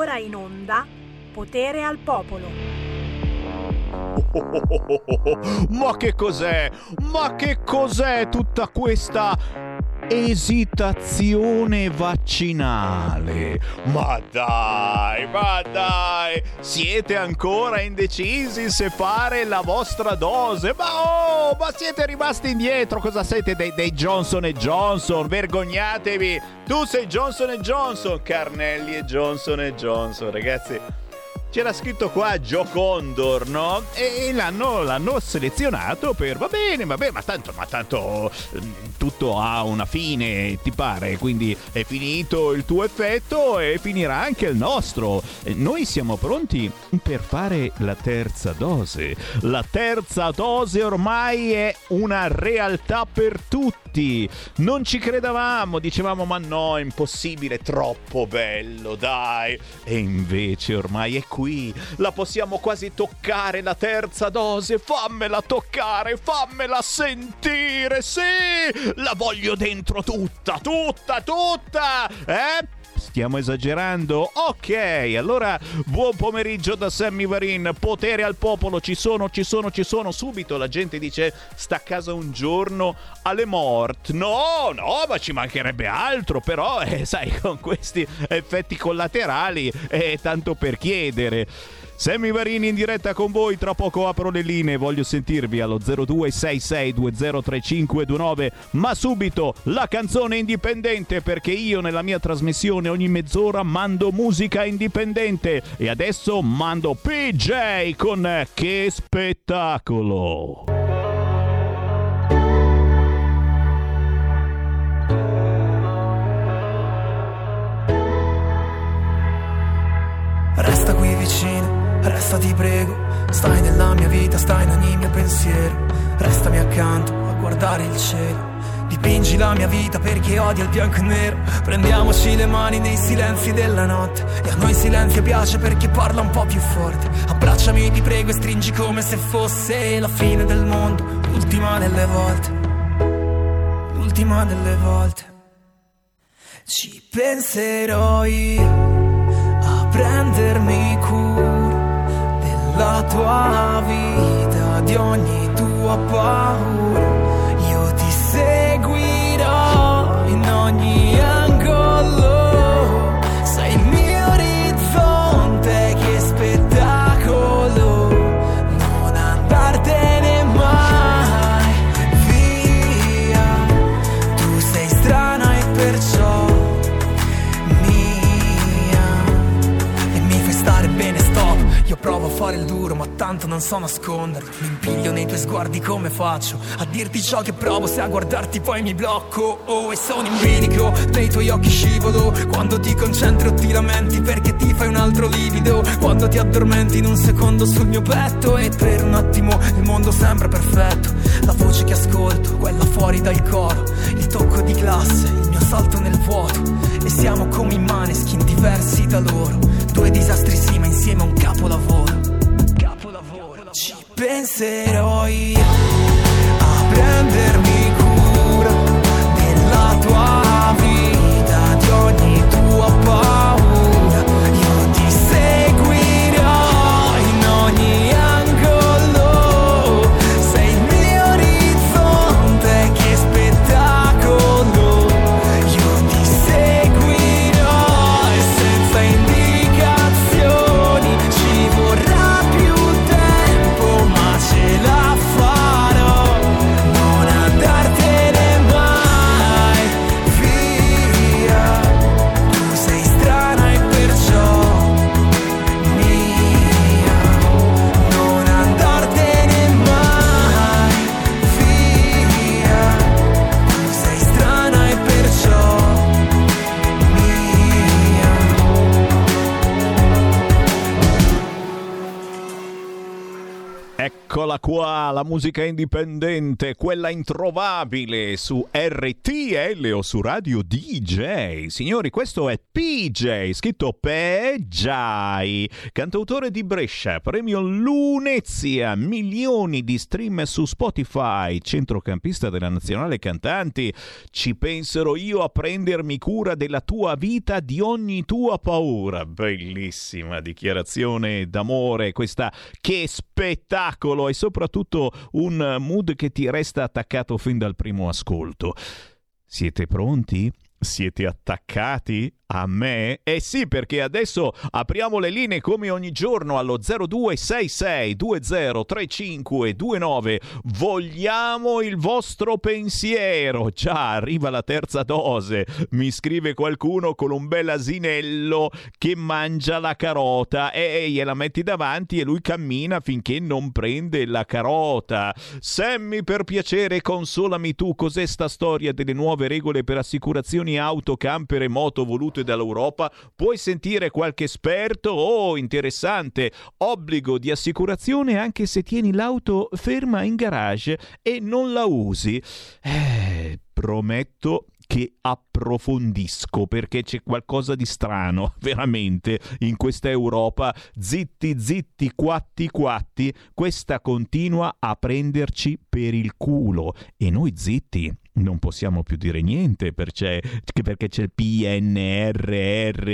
ora in onda Potere al Popolo. Ma che cos'è? Ma che cos'è tutta questa esitazione vaccinale? Ma dai, ma dai, siete ancora indecisi se fare la vostra dose? Ma oh, ma siete rimasti indietro? Cosa siete dei, dei Johnson Johnson? Vergognatevi! Tu sei Johnson Johnson, Carnelli e Johnson Johnson, ragazzi c'era scritto qua Joe Condor, no? E l'hanno, l'hanno, selezionato per va bene, va bene, ma tanto, ma tanto mm, tutto ha una fine, ti pare? Quindi è finito il tuo effetto e finirà anche il nostro. Noi siamo pronti per fare la terza dose. La terza dose ormai è una realtà per tutti. Non ci credevamo, dicevamo ma no, è impossibile, troppo bello, dai. E invece ormai è qui qui. La possiamo quasi toccare la terza dose. Fammela toccare, fammela sentire. Sì, la voglio dentro tutta, tutta, tutta. Eh? Stiamo esagerando? Ok, allora buon pomeriggio da Sammy Varin. Potere al popolo, ci sono, ci sono, ci sono. Subito la gente dice sta a casa un giorno alle mort. No, no, ma ci mancherebbe altro, però, eh, sai, con questi effetti collaterali è tanto per chiedere. Sammy Varini in diretta con voi, tra poco apro le linee, voglio sentirvi allo 0266203529, ma subito la canzone indipendente perché io nella mia trasmissione ogni mezz'ora mando musica indipendente e adesso mando PJ con Che spettacolo! Resta qui Resta ti prego, stai nella mia vita, stai in ogni mio pensiero. Restami accanto a guardare il cielo. Dipingi la mia vita perché odia il bianco e nero. Prendiamoci le mani nei silenzi della notte. E a noi il silenzio piace perché parla un po' più forte. Abbracciami, ti prego, e stringi come se fosse la fine del mondo. L'ultima delle volte. L'ultima delle volte. Ci penserò io a prendermi cura la tua vita, di ogni tua paura. Io ti seguirò in ogni angolo. Provo a fare il duro, ma tanto non so nasconderlo. Mi impiglio nei tuoi sguardi come faccio a dirti ciò che provo se a guardarti poi mi blocco. Oh, e sono in bilico, nei tuoi occhi scivolo. Quando ti concentri o ti lamenti perché ti fai un altro livido. Quando ti addormenti in un secondo sul mio petto e per un attimo il mondo sembra perfetto. La voce che ascolto, quella fuori dal coro. Il tocco di classe, il mio salto nel vuoto. E siamo come i maneskin diversi da loro. Due disastri penserò io La musica indipendente, quella introvabile su RTL o su Radio DJ. Signori, questo è PJ, scritto Pejai, cantautore di Brescia, premio Lunezia, milioni di stream su Spotify, centrocampista della Nazionale Cantanti. Ci penserò io a prendermi cura della tua vita, di ogni tua paura. Bellissima dichiarazione d'amore, questa che spettacolo e soprattutto un mood che ti resta attaccato fin dal primo ascolto. Siete pronti? Siete attaccati? A me? Eh sì, perché adesso apriamo le linee come ogni giorno allo 0266 203529. Vogliamo il vostro pensiero. Già, arriva la terza dose. Mi scrive qualcuno con un bel asinello che mangia la carota e gliela metti davanti e lui cammina finché non prende la carota. Sammy, per piacere, consolami tu. Cos'è sta storia delle nuove regole per assicurazioni auto, camper e moto volute venute dall'Europa, puoi sentire qualche esperto o oh, interessante obbligo di assicurazione anche se tieni l'auto ferma in garage e non la usi. Eh, prometto che approfondisco perché c'è qualcosa di strano veramente in questa Europa. Zitti zitti quatti quatti questa continua a prenderci per il culo. E noi zitti non possiamo più dire niente perché, perché c'è il PNRR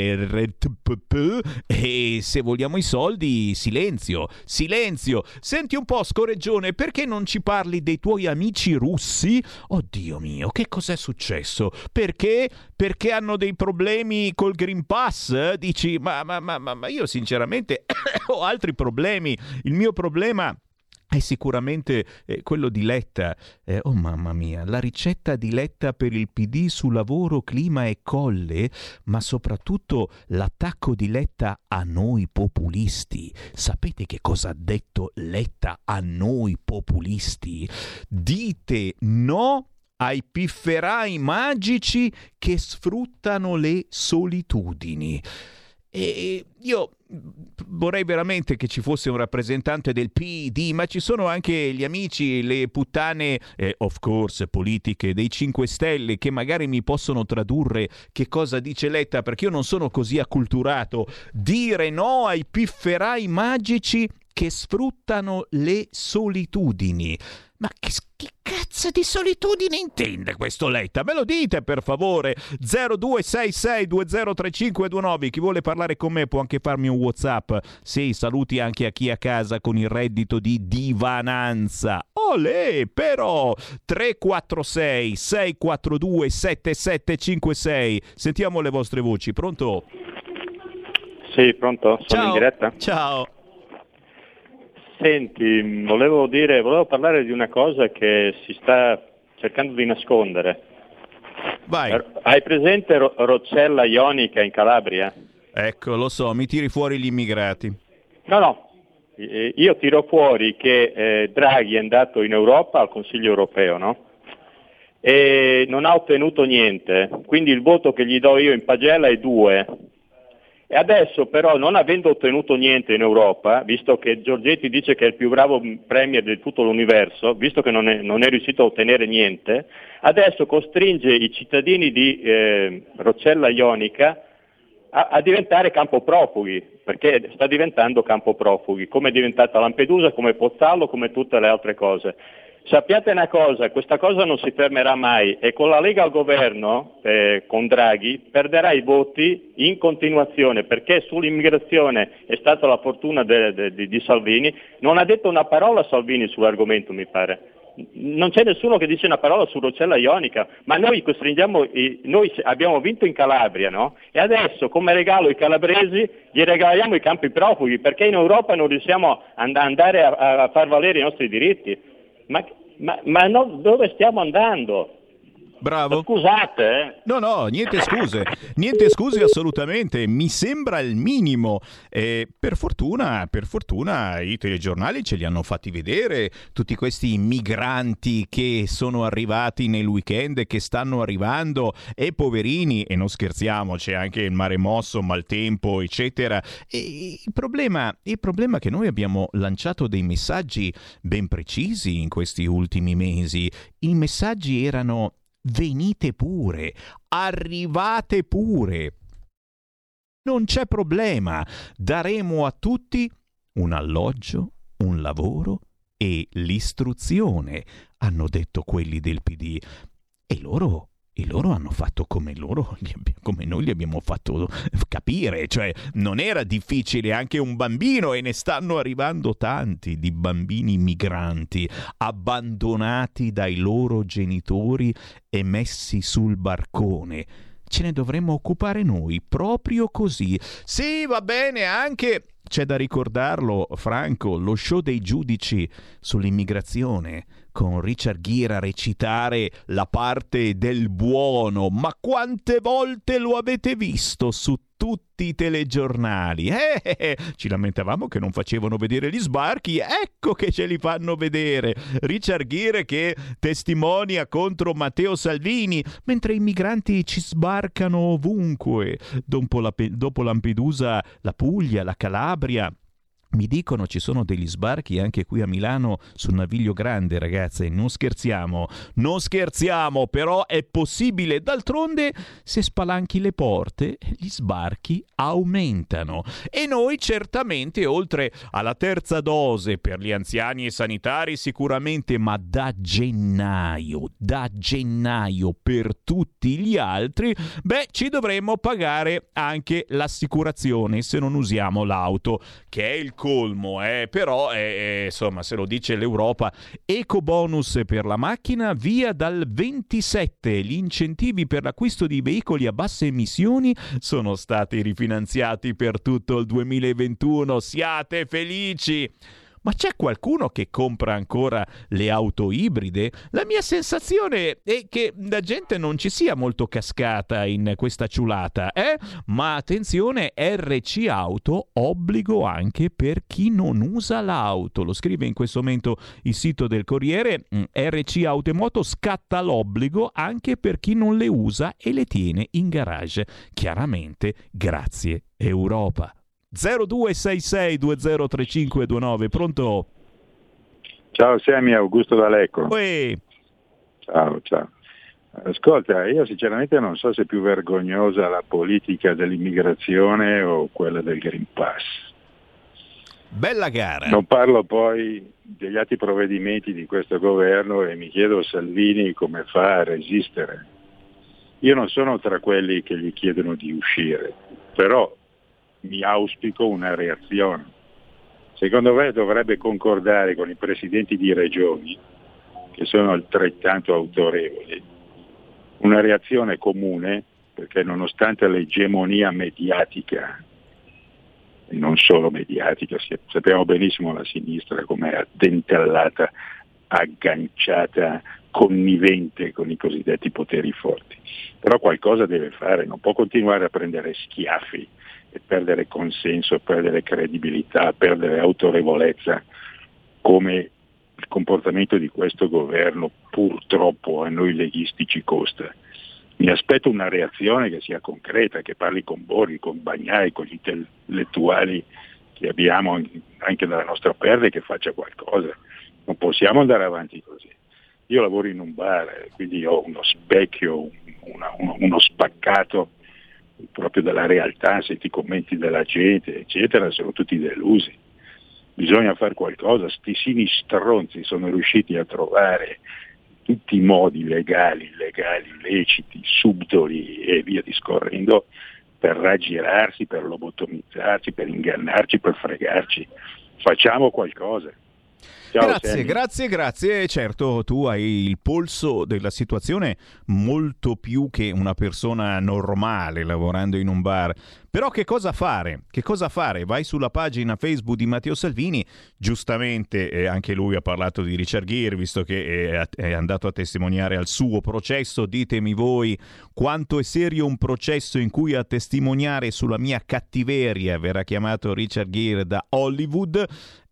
e se vogliamo i soldi silenzio, silenzio. Senti un po' scorreggione, perché non ci parli dei tuoi amici russi? Oddio mio, che cos'è successo? Perché? Perché hanno dei problemi col Green Pass? Dici, ma, ma, ma, ma io sinceramente ho altri problemi. Il mio problema è sicuramente eh, quello di Letta. Eh, oh mamma mia, la ricetta di Letta per il PD su lavoro, clima e colle, ma soprattutto l'attacco di Letta a noi populisti. Sapete che cosa ha detto Letta a noi populisti? Dite no ai pifferai magici che sfruttano le solitudini. E io vorrei veramente che ci fosse un rappresentante del PD, ma ci sono anche gli amici, le puttane, eh, of course, politiche dei 5 Stelle che magari mi possono tradurre che cosa dice Letta, perché io non sono così acculturato. Dire no ai pifferai magici che sfruttano le solitudini. Ma che, che, cazzo di solitudine intende questo Letta? Me lo dite per favore. 0266203529. Chi vuole parlare con me può anche farmi un WhatsApp. Sì, saluti anche a chi a casa con il reddito di divananza. Olè, però 346 642 7756. Sentiamo le vostre voci. Pronto? Sì, pronto? Sono Ciao. in diretta? Ciao. Senti, volevo dire, volevo parlare di una cosa che si sta cercando di nascondere. Vai. Hai presente Ro- Roccella Ionica in Calabria? Ecco, lo so, mi tiri fuori gli immigrati. No, no, io tiro fuori che eh, Draghi è andato in Europa al Consiglio europeo, no? E non ha ottenuto niente, quindi il voto che gli do io in pagella è due. E adesso però, non avendo ottenuto niente in Europa, visto che Giorgetti dice che è il più bravo premier di tutto l'universo, visto che non è, non è riuscito a ottenere niente, adesso costringe i cittadini di eh, Roccella Ionica a, a, diventare campo profughi, perché sta diventando campo profughi, come è diventata Lampedusa, come Pozzallo, come tutte le altre cose. Sappiate una cosa, questa cosa non si fermerà mai e con la Lega al governo, eh, con Draghi, perderà i voti in continuazione perché sull'immigrazione è stata la fortuna de, de, de, di Salvini, non ha detto una parola Salvini sull'argomento mi pare. Non c'è nessuno che dice una parola su Rocella Ionica, ma noi costringiamo, noi abbiamo vinto in Calabria, no? E adesso come regalo ai calabresi gli regaliamo i campi profughi perché in Europa non riusciamo ad andare a, a far valere i nostri diritti. Ma, ma, ma no, dove stiamo andando? Bravo. Scusate. Eh. No, no, niente scuse. Niente scuse assolutamente. Mi sembra il minimo. Eh, per fortuna, per fortuna i telegiornali ce li hanno fatti vedere tutti questi migranti che sono arrivati nel weekend che stanno arrivando e poverini e non scherziamo, c'è anche il mare mosso, maltempo, eccetera. E il problema, il problema è che noi abbiamo lanciato dei messaggi ben precisi in questi ultimi mesi. I messaggi erano venite pure, arrivate pure. Non c'è problema, daremo a tutti un alloggio, un lavoro e l'istruzione, hanno detto quelli del PD. E loro e loro hanno fatto come, loro, come noi gli abbiamo fatto capire, cioè non era difficile anche un bambino e ne stanno arrivando tanti di bambini migranti abbandonati dai loro genitori e messi sul barcone ce ne dovremmo occupare noi, proprio così. Sì, va bene, anche c'è da ricordarlo, Franco, lo show dei giudici sull'immigrazione con Richard Gere a recitare la parte del buono. Ma quante volte lo avete visto su tutti i telegiornali? Eh, eh, eh, ci lamentavamo che non facevano vedere gli sbarchi, ecco che ce li fanno vedere. Richard Gere che testimonia contro Matteo Salvini, mentre i migranti ci sbarcano ovunque. Dopo, la, dopo Lampedusa, la Puglia, la Calabria, mi dicono ci sono degli sbarchi anche qui a Milano sul Naviglio Grande, ragazze. Non scherziamo, non scherziamo, però è possibile. D'altronde, se spalanchi le porte, gli sbarchi aumentano. E noi certamente, oltre alla terza dose per gli anziani e sanitari, sicuramente, ma da gennaio, da gennaio per tutti gli altri, beh, ci dovremmo pagare anche l'assicurazione se non usiamo l'auto, che è il colmo, eh? però eh, eh, insomma se lo dice l'Europa, eco bonus per la macchina via dal 27, gli incentivi per l'acquisto di veicoli a basse emissioni sono stati rifinanziati per tutto il 2021, siate felici! Ma c'è qualcuno che compra ancora le auto ibride? La mia sensazione è che la gente non ci sia molto cascata in questa ciulata, eh? Ma attenzione, RC Auto obbligo anche per chi non usa l'auto. Lo scrive in questo momento il sito del Corriere. Mm, RC Auto e Moto scatta l'obbligo anche per chi non le usa e le tiene in garage. Chiaramente, grazie Europa. 0266203529, pronto? Ciao Semi, Augusto D'Alecco. Uè. Ciao, ciao. Ascolta, io sinceramente non so se è più vergognosa la politica dell'immigrazione o quella del Green Pass. Bella gara. Non parlo poi degli altri provvedimenti di questo governo e mi chiedo Salvini come fa a resistere. Io non sono tra quelli che gli chiedono di uscire, però mi auspico una reazione. Secondo me dovrebbe concordare con i presidenti di regioni, che sono altrettanto autorevoli, una reazione comune, perché nonostante l'egemonia mediatica, e non solo mediatica, sappiamo benissimo la sinistra come è addentellata, agganciata, connivente con i cosiddetti poteri forti. Però qualcosa deve fare, non può continuare a prendere schiaffi e perdere consenso, perdere credibilità, perdere autorevolezza come il comportamento di questo governo purtroppo a noi leghisti ci costa. Mi aspetto una reazione che sia concreta, che parli con Borghi, con Bagnai, con gli intellettuali che abbiamo anche dalla nostra pelle che faccia qualcosa. Non possiamo andare avanti così. Io lavoro in un bar, quindi ho uno specchio, una, uno, uno spaccato proprio dalla realtà, senti i commenti della gente, eccetera, sono tutti delusi. Bisogna fare qualcosa, sti sinistronzi sono riusciti a trovare tutti i modi legali, illegali, illeciti, subdoli e via discorrendo per raggirarsi, per lobotomizzarci, per ingannarci, per fregarci. Facciamo qualcosa. Ciao, grazie, Sammy. grazie, grazie. Certo, tu hai il polso della situazione molto più che una persona normale lavorando in un bar. Però che cosa fare? Che cosa fare? Vai sulla pagina Facebook di Matteo Salvini, giustamente eh, anche lui ha parlato di Richard Gere, visto che è, è andato a testimoniare al suo processo. Ditemi voi quanto è serio un processo in cui a testimoniare sulla mia cattiveria verrà chiamato Richard Gere da Hollywood.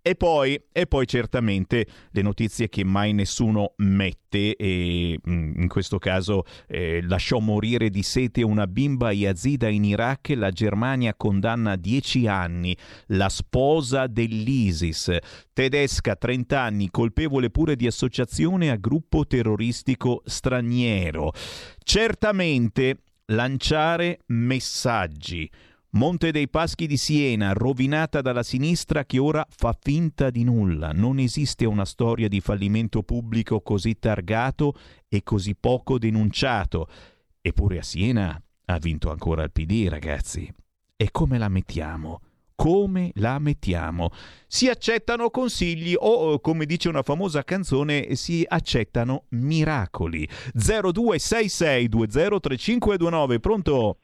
E poi, e poi, certamente le notizie che mai nessuno mette, e mm, in questo caso eh, lasciò morire di sete una bimba yazida in Iraq, la Germania condanna a 10 anni la sposa dell'ISIS, tedesca 30 anni, colpevole pure di associazione a gruppo terroristico straniero. Certamente lanciare messaggi Monte dei Paschi di Siena, rovinata dalla sinistra che ora fa finta di nulla. Non esiste una storia di fallimento pubblico così targato e così poco denunciato. Eppure a Siena ha vinto ancora il PD, ragazzi. E come la mettiamo? Come la mettiamo? Si accettano consigli o, come dice una famosa canzone, si accettano miracoli. 0266203529, pronto?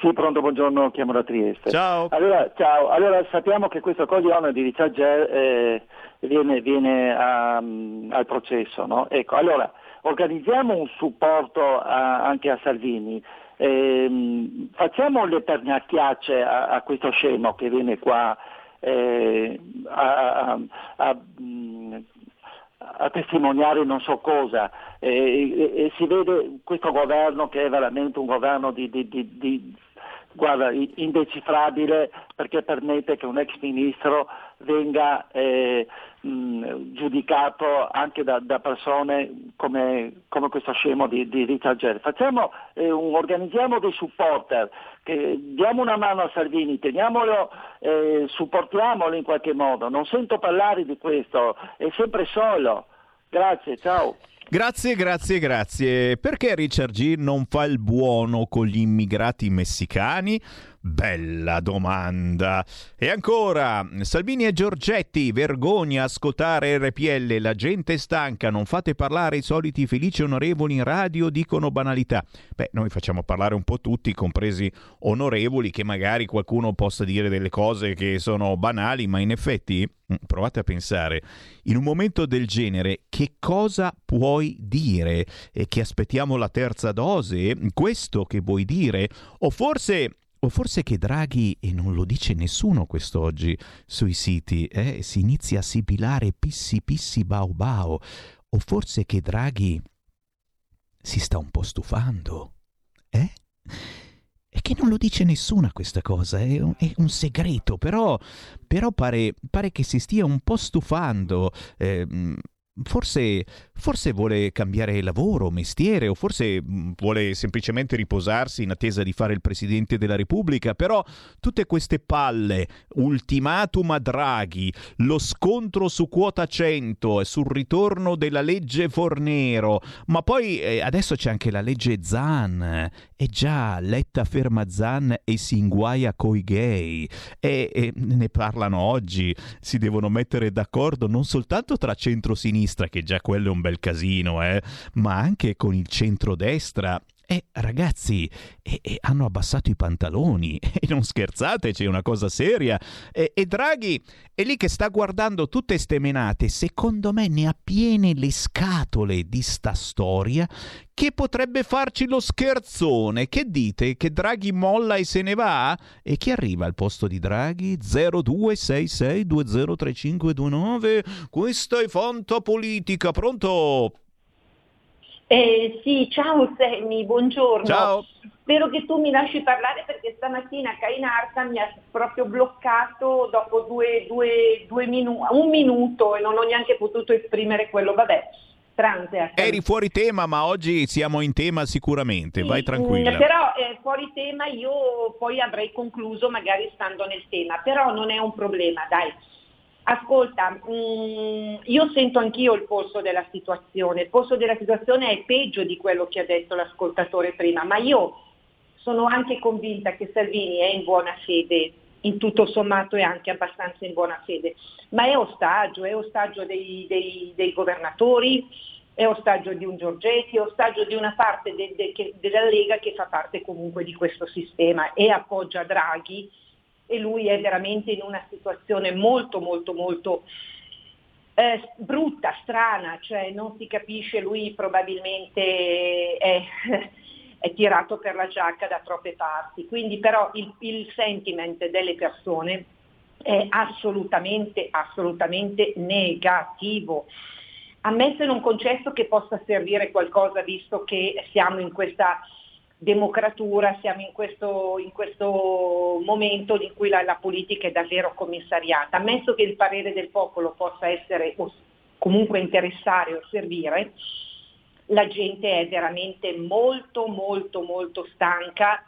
Sì, pronto, buongiorno, chiamo da Trieste. Ciao. Allora, ciao. allora sappiamo che questo coglione di Richard Gere eh, viene, viene a, al processo, no? Ecco, allora, organizziamo un supporto a, anche a Salvini, eh, facciamo le pernacchiacce a, a, questo scemo che viene qua eh, a, a a testimoniare non so cosa. E, e, e, si vede questo governo che è veramente un governo di, di, di, di guarda, indecifrabile perché permette che un ex ministro venga eh, mh, giudicato anche da, da persone come, come, questo scemo di, di Richard Gere. Facciamo, eh, un, organizziamo dei supporter, che, diamo una mano a Salvini, teniamolo, eh, supportiamolo in qualche modo. Non sento parlare di questo, è sempre solo. Grazie, ciao. Grazie, grazie, grazie. Perché Richard G non fa il buono con gli immigrati messicani? Bella domanda. E ancora, Salvini e Giorgetti, vergogna ascoltare RPL, la gente è stanca, non fate parlare i soliti felici onorevoli in radio, dicono banalità. Beh, noi facciamo parlare un po' tutti, compresi onorevoli, che magari qualcuno possa dire delle cose che sono banali, ma in effetti, mm, provate a pensare, in un momento del genere, che cosa puoi dire? E che aspettiamo la terza dose? Questo che vuoi dire? O forse o forse che Draghi, e non lo dice nessuno quest'oggi sui siti, eh, si inizia a sibilare pissi pissi bau bau. O forse che Draghi si sta un po' stufando. Eh? E che non lo dice nessuno questa cosa, è un, è un segreto, però, però pare, pare, che si stia un po' stufando. Eh, Forse, forse, vuole cambiare lavoro, mestiere, o forse mm, vuole semplicemente riposarsi in attesa di fare il Presidente della Repubblica, però tutte queste palle, ultimatum a Draghi, lo scontro su quota 100 e sul ritorno della legge Fornero, ma poi eh, adesso c'è anche la legge Zan, e già Letta ferma Zan e si inguaia coi gay, e, e ne parlano oggi, si devono mettere d'accordo non soltanto tra centro-sinistra, sinistra, che già quello è un bel casino, eh, ma anche con il centrodestra. E ragazzi, e, e hanno abbassato i pantaloni, e non scherzate, c'è una cosa seria. E, e Draghi è lì che sta guardando tutte ste menate, secondo me ne ha piene le scatole di sta storia, che potrebbe farci lo scherzone. Che dite? Che Draghi molla e se ne va? E chi arriva al posto di Draghi? 0266203529. Questa è Fanta Politica, pronto? Eh, sì, ciao Sammy, buongiorno. Ciao. Spero che tu mi lasci parlare perché stamattina Cainarca mi ha proprio bloccato dopo due, due, due minu- un minuto e non ho neanche potuto esprimere quello. Vabbè, transe. Eri fuori tema, ma oggi siamo in tema sicuramente, sì, vai tranquilla. Mm, però eh, fuori tema io poi avrei concluso magari stando nel tema, però non è un problema, dai. Ascolta, mh, mm, io sento anch'io il polso della situazione, il polso della situazione è peggio di quello che ha detto l'ascoltatore prima, ma io sono anche convinta che Salvini è in buona fede in tutto sommato è anche abbastanza in buona fede, ma è ostaggio, è ostaggio dei, dei, dei governatori, è ostaggio di un Giorgetti, è ostaggio di una parte de, de, della Lega che fa parte comunque di questo sistema e appoggia Draghi e lui è veramente in una situazione molto molto molto eh, brutta, strana, cioè non si capisce, lui probabilmente è, è, tirato per la giacca da troppe parti, quindi però il, il sentiment delle persone è assolutamente, assolutamente negativo. Ammesso in un concesso che possa servire qualcosa visto che siamo in questa democratura, siamo in questo, in questo momento in cui la, la, politica è davvero commissariata. Ammesso che il parere del popolo possa essere o comunque interessare o servire, la gente è veramente molto molto molto stanca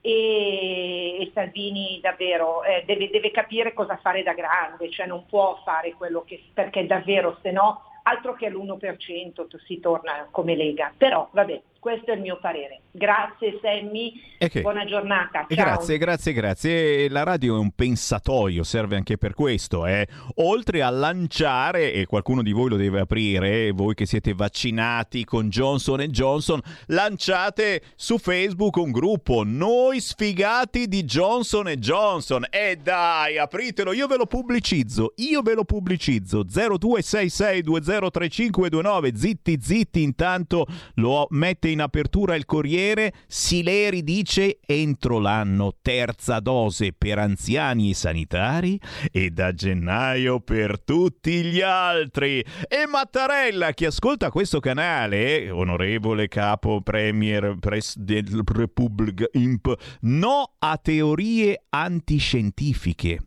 e, e Salvini davvero eh, deve, deve, capire cosa fare da grande, cioè non può fare quello che perché davvero se no altro che all'1% si torna come Lega, però vabbè, questo è il mio parere. Grazie Sammy, okay. buona giornata. Ciao. Grazie, grazie, grazie. La radio è un pensatoio, serve anche per questo. Eh. Oltre a lanciare, e qualcuno di voi lo deve aprire, voi che siete vaccinati con Johnson Johnson, lanciate su Facebook un gruppo Noi sfigati di Johnson Johnson. E dai, apritelo, io ve lo pubblicizzo, io ve lo pubblicizzo. 0266203529, zitti zitti, intanto lo mette in in apertura il Corriere, Sileri dice entro l'anno terza dose per anziani e sanitari e da gennaio per tutti gli altri. E Mattarella, chi ascolta questo canale, onorevole capo premier pres del Repubblica Imp, no a teorie antiscientifiche.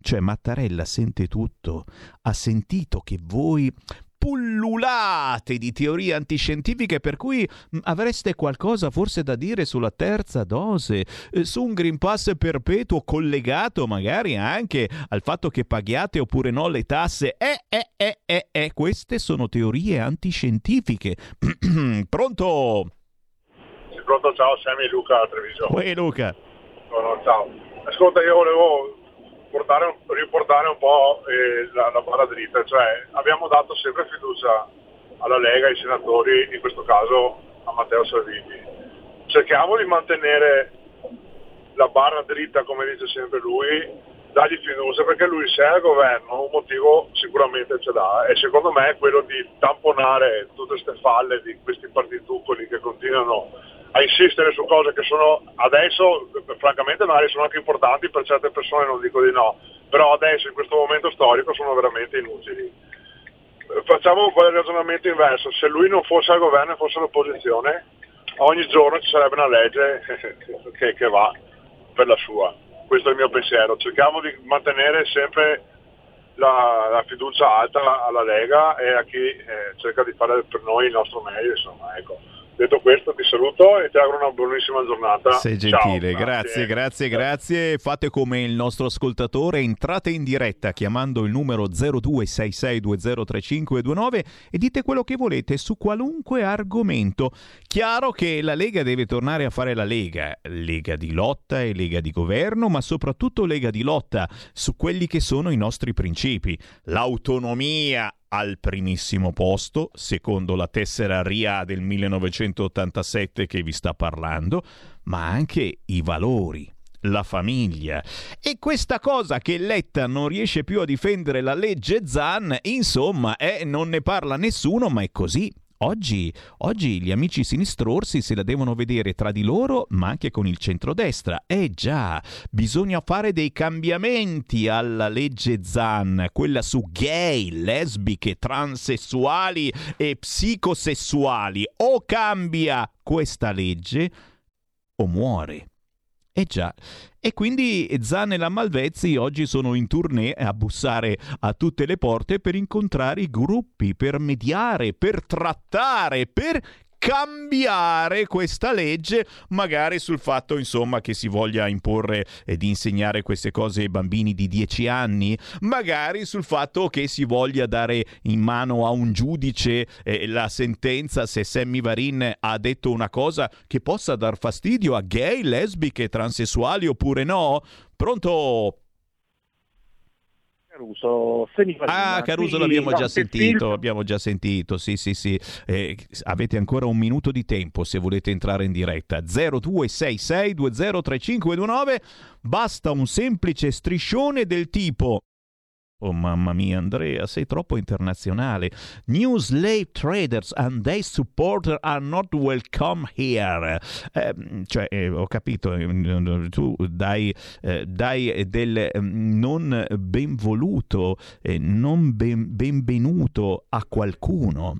Cioè Mattarella sente tutto, ha sentito che voi pullulate di teorie antiscientifiche per cui mm, avreste qualcosa forse da dire sulla terza dose, eh, su un Green Pass perpetuo collegato magari anche al fatto che paghiate oppure no le tasse. Eh, eh, eh, eh, eh. queste sono teorie antiscientifiche. Pronto? Pronto, ciao, Sammy Luca Treviso. Uè Luca. No, ciao. Ascolta, io volevo portare, riportare un po' eh, la, la, barra dritta, cioè abbiamo dato sempre fiducia alla Lega, ai senatori, in questo caso a Matteo Salvini. Cerchiamo di mantenere la barra dritta come dice sempre lui, dargli fiducia perché lui se è al governo un motivo sicuramente ce l'ha e secondo me è quello di tamponare tutte queste falle di questi partitucoli che continuano a insistere su cose che sono adesso, francamente magari sono anche importanti per certe persone, non dico di no, però adesso in questo momento storico sono veramente inutili. Facciamo un po' il ragionamento inverso, se lui non fosse al governo e fosse all'opposizione, ogni giorno ci sarebbe una legge che, che va per la sua. Questo è il mio pensiero. Cerchiamo di mantenere sempre la, la, fiducia alta alla Lega e a chi eh, cerca di fare per noi il nostro meglio. Insomma, ecco. Detto questo ti saluto e ti auguro una buonissima giornata. Sei gentile, Ciao, grazie, grazie, grazie. Fate come il nostro ascoltatore, entrate in diretta chiamando il numero 0266203529 e dite quello che volete su qualunque argomento. Chiaro che la Lega deve tornare a fare la Lega, Lega di lotta e Lega di governo, ma soprattutto Lega di lotta su quelli che sono i nostri principi. L'autonomia al primissimo posto, secondo la tessera RIA del 1987 che vi sta parlando, ma anche i valori, la famiglia. E questa cosa che Letta non riesce più a difendere la legge Zan, insomma, eh, non ne parla nessuno, ma è così. Oggi, oggi, gli amici sinistrorsi se la devono vedere tra di loro, ma anche con il centrodestra. Eh già, bisogna fare dei cambiamenti alla legge Zan, quella su gay, lesbiche, transessuali e psicosessuali. O cambia questa legge o muore. Eh già. E quindi Zan e la Malvezzi oggi sono in tournée a bussare a tutte le porte per incontrare i gruppi, per mediare, per trattare, per cambiare questa legge, magari sul fatto insomma che si voglia imporre e di insegnare queste cose ai bambini di 10 anni, magari sul fatto che si voglia dare in mano a un giudice eh, la sentenza se Sammy Varin ha detto una cosa che possa dar fastidio a gay, lesbiche, transessuali oppure no. Pronto? Caruso, Ah, Caruso l'abbiamo già sentito, abbiamo già sentito, sì sì sì. Eh, avete ancora un minuto di tempo se volete entrare in diretta. 0266203529, basta un semplice striscione del tipo Oh mamma mia Andrea, sei troppo internazionale. New slave traders and their supporters are not welcome here. Eh, cioè, eh, ho capito, eh, tu dai, eh, dai del mm, non benvoluto, non ben, benvenuto a qualcuno.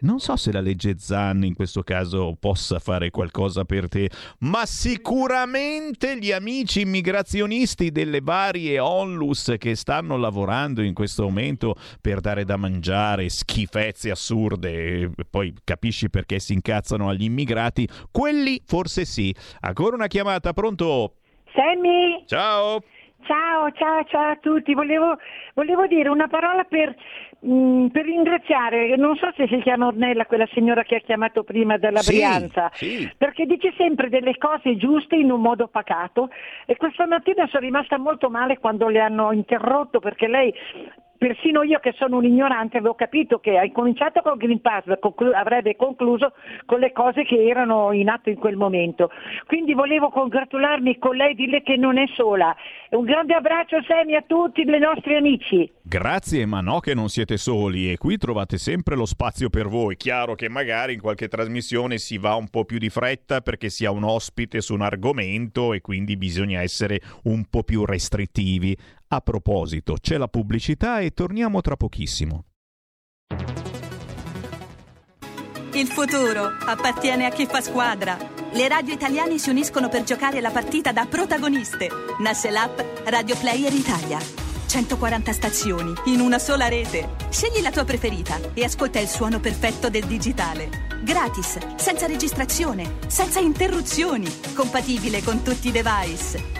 Non so se la legge Zan in questo caso possa fare qualcosa per te, ma sicuramente gli amici immigrazionisti delle varie onlus che stanno lavorando in questo momento per dare da mangiare schifezze assurde, poi capisci perché si incazzano agli immigrati, quelli forse sì. Ancora una chiamata, pronto? Sammy? Ciao! Ciao, ciao, ciao a tutti. Volevo, volevo dire una parola per, mh, mm, per, ringraziare, non so se si chiama Ornella, quella signora che ha chiamato prima dalla sì, Brianza, sì. perché dice sempre delle cose giuste in un modo pacato e questa mattina sono rimasta molto male quando le hanno interrotto perché lei persino io che sono un ignorante avevo capito che hai cominciato con Green Pass, conclu- avrebbe concluso con le cose che erano in atto in quel momento. Quindi volevo congratularmi con lei, dirle che non è sola. Un grande abbraccio Semi a tutti i nostri amici. Grazie, ma no che non siete soli e qui trovate sempre lo spazio per voi. Chiaro che magari in qualche trasmissione si va un po' più di fretta perché si ha un ospite su un argomento e quindi bisogna essere un po' più restrittivi. A proposito, c'è la pubblicità e torniamo tra pochissimo. Il futuro appartiene a chi fa squadra. Le radio italiane si uniscono per giocare la partita da protagoniste. Nasce l'app Radio Player Italia. 140 stazioni in una sola rete. Scegli la tua preferita e ascolta il suono perfetto del digitale. Gratis, senza registrazione, senza interruzioni, compatibile con tutti i device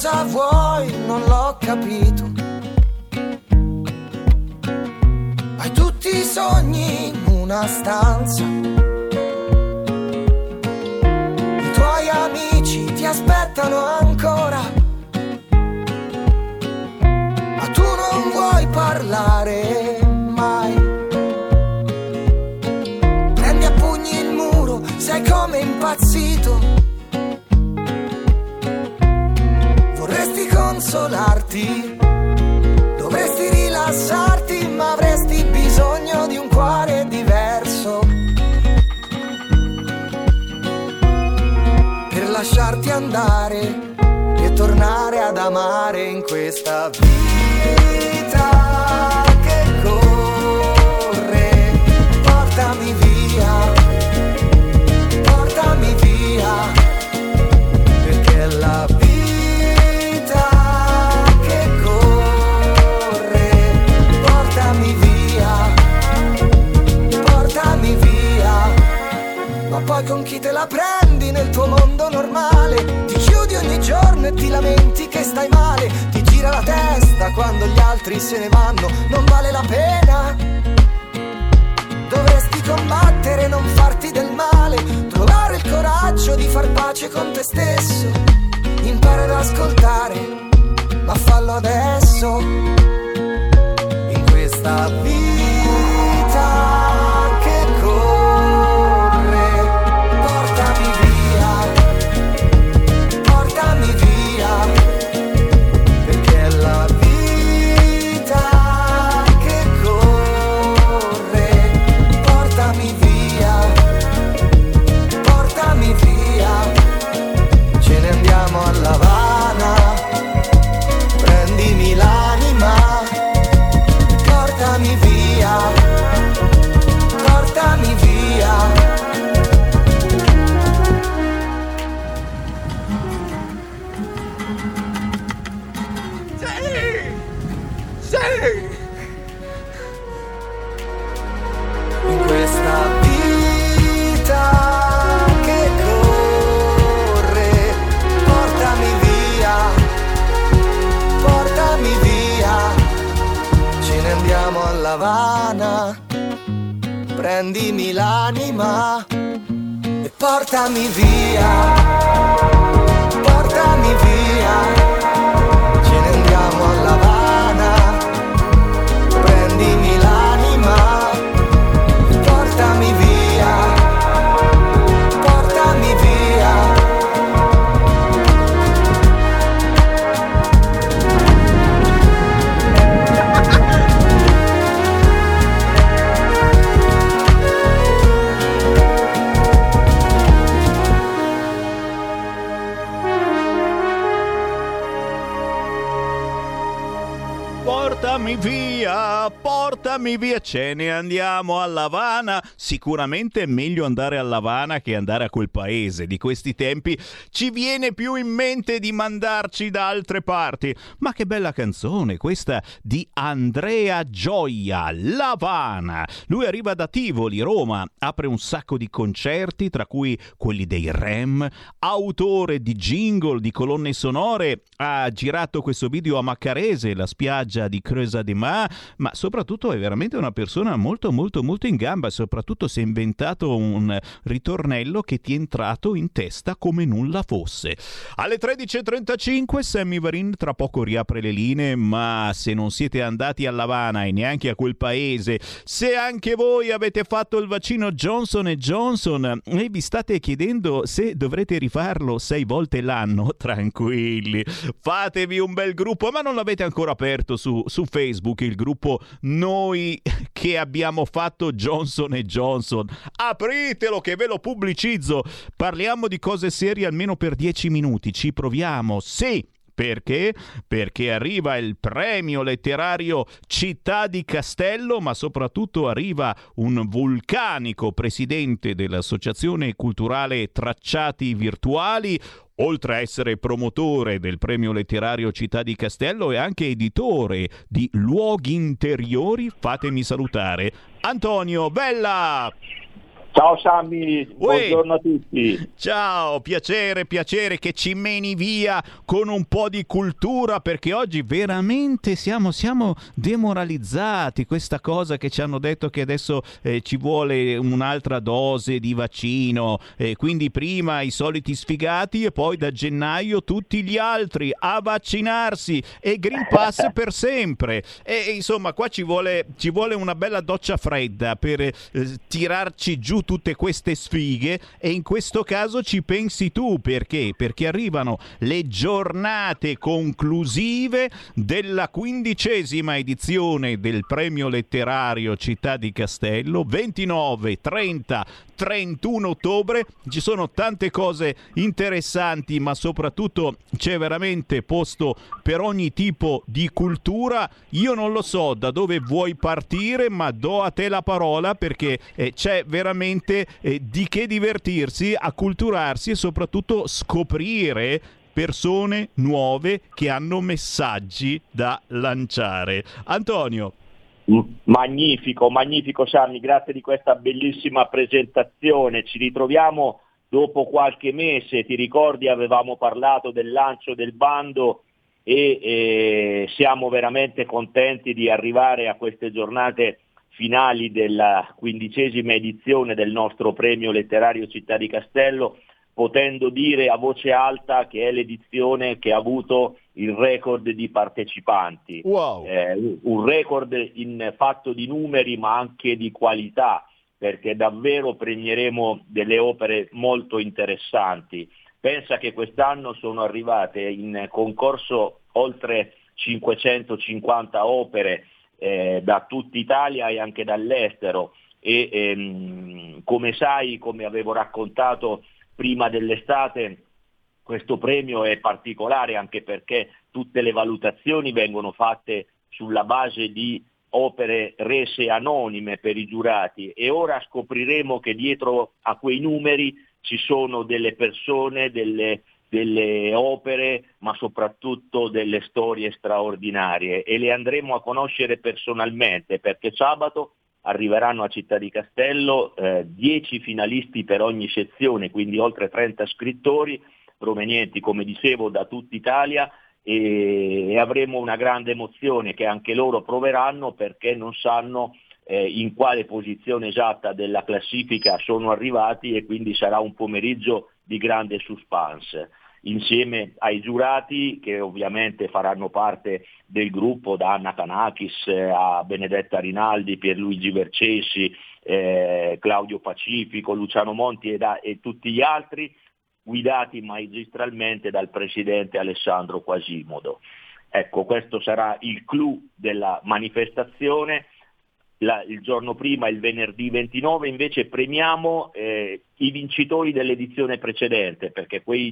Cosa vuoi, non l'ho capito. Hai tutti i sogni in una stanza. I tuoi amici ti aspettano ancora. Ma tu non vuoi parlare consolarti. Dovresti rilassarti, ma avresti bisogno di un cuore diverso. Per lasciarti andare e tornare ad amare in questa vita Sicuramente è meglio andare a Lavana che andare a quel paese. Di questi tempi ci viene più in mente di mandarci da altre parti. Ma che bella canzone questa di Andrea Gioia, Lavana. Lui arriva da Tivoli, Roma, apre un sacco di concerti, tra cui quelli dei Rem, autore di jingle, di colonne sonore, ha girato questo video a Maccarese, la spiaggia di Creusa de Mar, ma soprattutto è veramente una persona molto molto molto in gamba, soprattutto si è inventato un ritornello che ti è entrato in testa come nulla fosse. Alle 13.35 Sammy Varin tra poco riapre le linee, ma se non siete andati a Lavana e neanche a quel paese, se anche voi avete fatto il vaccino Johnson Johnson e vi state chiedendo se dovrete rifarlo sei volte l'anno, tranquilli, fatevi un bel gruppo, ma non l'avete ancora aperto su, su Facebook, il gruppo Noi che abbiamo fatto Johnson Johnson. Apritelo che ve lo pubblicizzo. Parliamo di cose serie almeno per 10 minuti, ci proviamo. Sì. Perché? Perché arriva il premio letterario Città di Castello, ma soprattutto arriva un vulcanico presidente dell'Associazione Culturale Tracciati Virtuali, oltre a essere promotore del premio letterario Città di Castello, è anche editore di Luoghi Interiori. Fatemi salutare Antonio Bella! Ciao Sammy, buongiorno a tutti. Ciao, piacere, piacere che ci meni via con un po' di cultura perché oggi veramente siamo, siamo demoralizzati. Questa cosa che ci hanno detto che adesso eh, ci vuole un'altra dose di vaccino, eh, quindi prima i soliti sfigati e poi da gennaio tutti gli altri a vaccinarsi e Green Pass per sempre. E insomma, qua ci vuole, ci vuole una bella doccia fredda per eh, tirarci giù tutte queste sfighe e in questo caso ci pensi tu perché? Perché arrivano le giornate conclusive della quindicesima edizione del premio letterario Città di Castello 29, 30, 31 ottobre ci sono tante cose interessanti ma soprattutto c'è veramente posto per ogni tipo di cultura io non lo so da dove vuoi partire ma do a te la parola perché eh, c'è veramente eh, di che divertirsi acculturarsi e soprattutto scoprire persone nuove che hanno messaggi da lanciare. Antonio. Magnifico, magnifico Sammy, grazie di questa bellissima presentazione. Ci ritroviamo dopo qualche mese, ti ricordi avevamo parlato del lancio del bando e eh, siamo veramente contenti di arrivare a queste giornate finali della quindicesima edizione del nostro premio letterario Città di Castello, potendo dire a voce alta che è l'edizione che ha avuto il record di partecipanti. Wow. Eh, un record in fatto di numeri ma anche di qualità, perché davvero premieremo delle opere molto interessanti. Pensa che quest'anno sono arrivate in concorso oltre 550 opere eh, da tutta Italia e anche dall'estero. E ehm, come sai, come avevo raccontato prima dell'estate, questo premio è particolare anche perché tutte le valutazioni vengono fatte sulla base di opere rese anonime per i giurati. E ora scopriremo che dietro a quei numeri ci sono delle persone, delle, delle opere, ma soprattutto delle storie straordinarie. E le andremo a conoscere personalmente perché sabato arriveranno a Città di Castello 10 eh, finalisti per ogni sezione, quindi oltre 30 scrittori provenienti, come dicevo, da tutta Italia e, e avremo una grande emozione che anche loro proveranno perché non sanno eh, in quale posizione esatta della classifica sono arrivati e quindi sarà un pomeriggio di grande suspense insieme ai giurati che ovviamente faranno parte del gruppo da Anna Canakis eh, a Benedetta Rinaldi, Pierluigi Vercesi, eh, Claudio Pacifico, Luciano Monti e, da, e tutti gli altri, guidati magistralmente dal presidente Alessandro Quasimodo. Ecco, questo sarà il clou della manifestazione la, il giorno prima, il venerdì 29, invece premiamo eh, i vincitori dell'edizione precedente, perché quei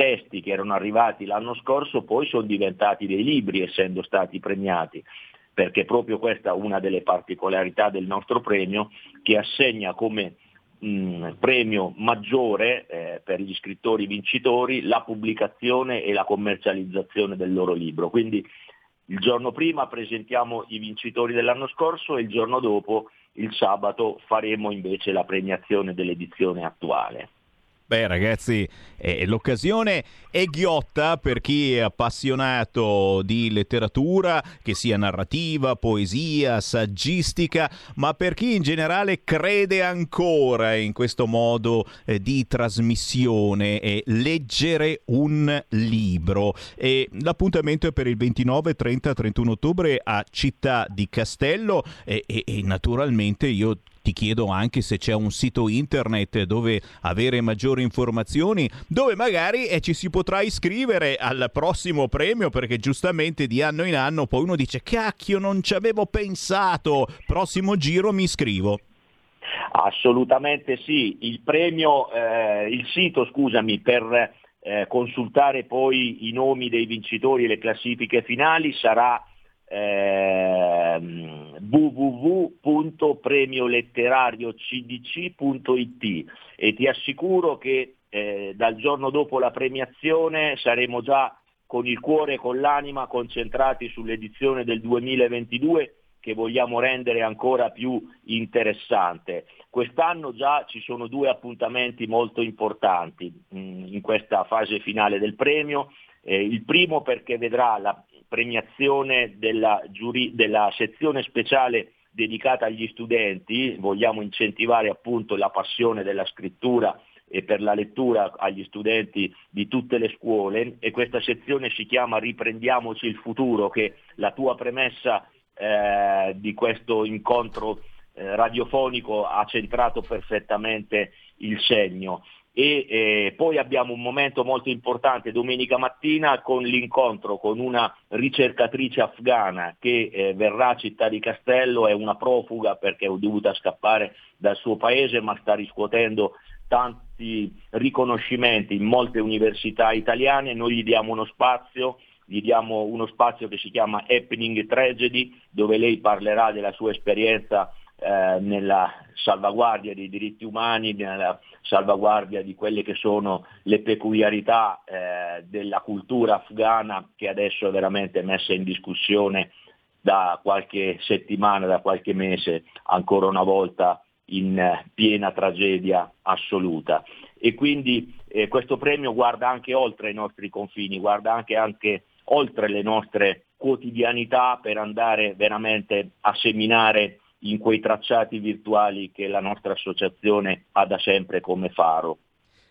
testi che erano arrivati l'anno scorso poi sono diventati dei libri essendo stati premiati, perché proprio questa è una delle particolarità del nostro premio che assegna come mh, premio maggiore eh, per gli scrittori vincitori la pubblicazione e la commercializzazione del loro libro. Quindi il giorno prima presentiamo i vincitori dell'anno scorso e il giorno dopo, il sabato, faremo invece la premiazione dell'edizione attuale. Beh ragazzi, eh, l'occasione è ghiotta per chi è appassionato di letteratura, che sia narrativa, poesia, saggistica, ma per chi in generale crede ancora in questo modo eh, di trasmissione e leggere un libro. E l'appuntamento è per il 29, 30, 31 ottobre a Città di Castello e, e, e naturalmente io ti chiedo anche se c'è un sito internet dove avere maggiori informazioni, dove magari eh, ci si potrà iscrivere al prossimo premio, perché giustamente di anno in anno poi uno dice cacchio non ci avevo pensato, prossimo giro mi iscrivo. Assolutamente sì, il premio, eh, il sito scusami per eh, consultare poi i nomi dei vincitori e le classifiche finali sarà eh, www.premioletterariocdc.it e ti assicuro che eh, dal giorno dopo la premiazione saremo già con il cuore e con l'anima concentrati sull'edizione del 2022 che vogliamo rendere ancora più interessante. Quest'anno già ci sono due appuntamenti molto importanti mm, in questa fase finale del premio. Eh, il primo perché vedrà la premiazione della, giuri, della sezione speciale dedicata agli studenti, vogliamo incentivare appunto la passione della scrittura e per la lettura agli studenti di tutte le scuole. E questa sezione si chiama Riprendiamoci il futuro che la tua premessa eh, di questo incontro eh, radiofonico ha centrato perfettamente il segno e eh, poi abbiamo un momento molto importante domenica mattina con l'incontro con una ricercatrice afghana che eh, verrà a Città di Castello, è una profuga perché è dovuta scappare dal suo paese ma sta riscuotendo tanti riconoscimenti in molte università italiane, noi gli diamo uno spazio, gli diamo uno spazio che si chiama Happening Tragedy dove lei parlerà della sua esperienza eh, nella salvaguardia dei diritti umani, nella salvaguardia di quelle che sono le peculiarità eh, della cultura afghana che adesso è veramente messa in discussione da qualche settimana, da qualche mese, ancora una volta in eh, piena tragedia assoluta. E quindi eh, questo premio guarda anche oltre i nostri confini, guarda anche, anche oltre le nostre quotidianità per andare veramente a seminare in quei tracciati virtuali che la nostra associazione ha da sempre come faro.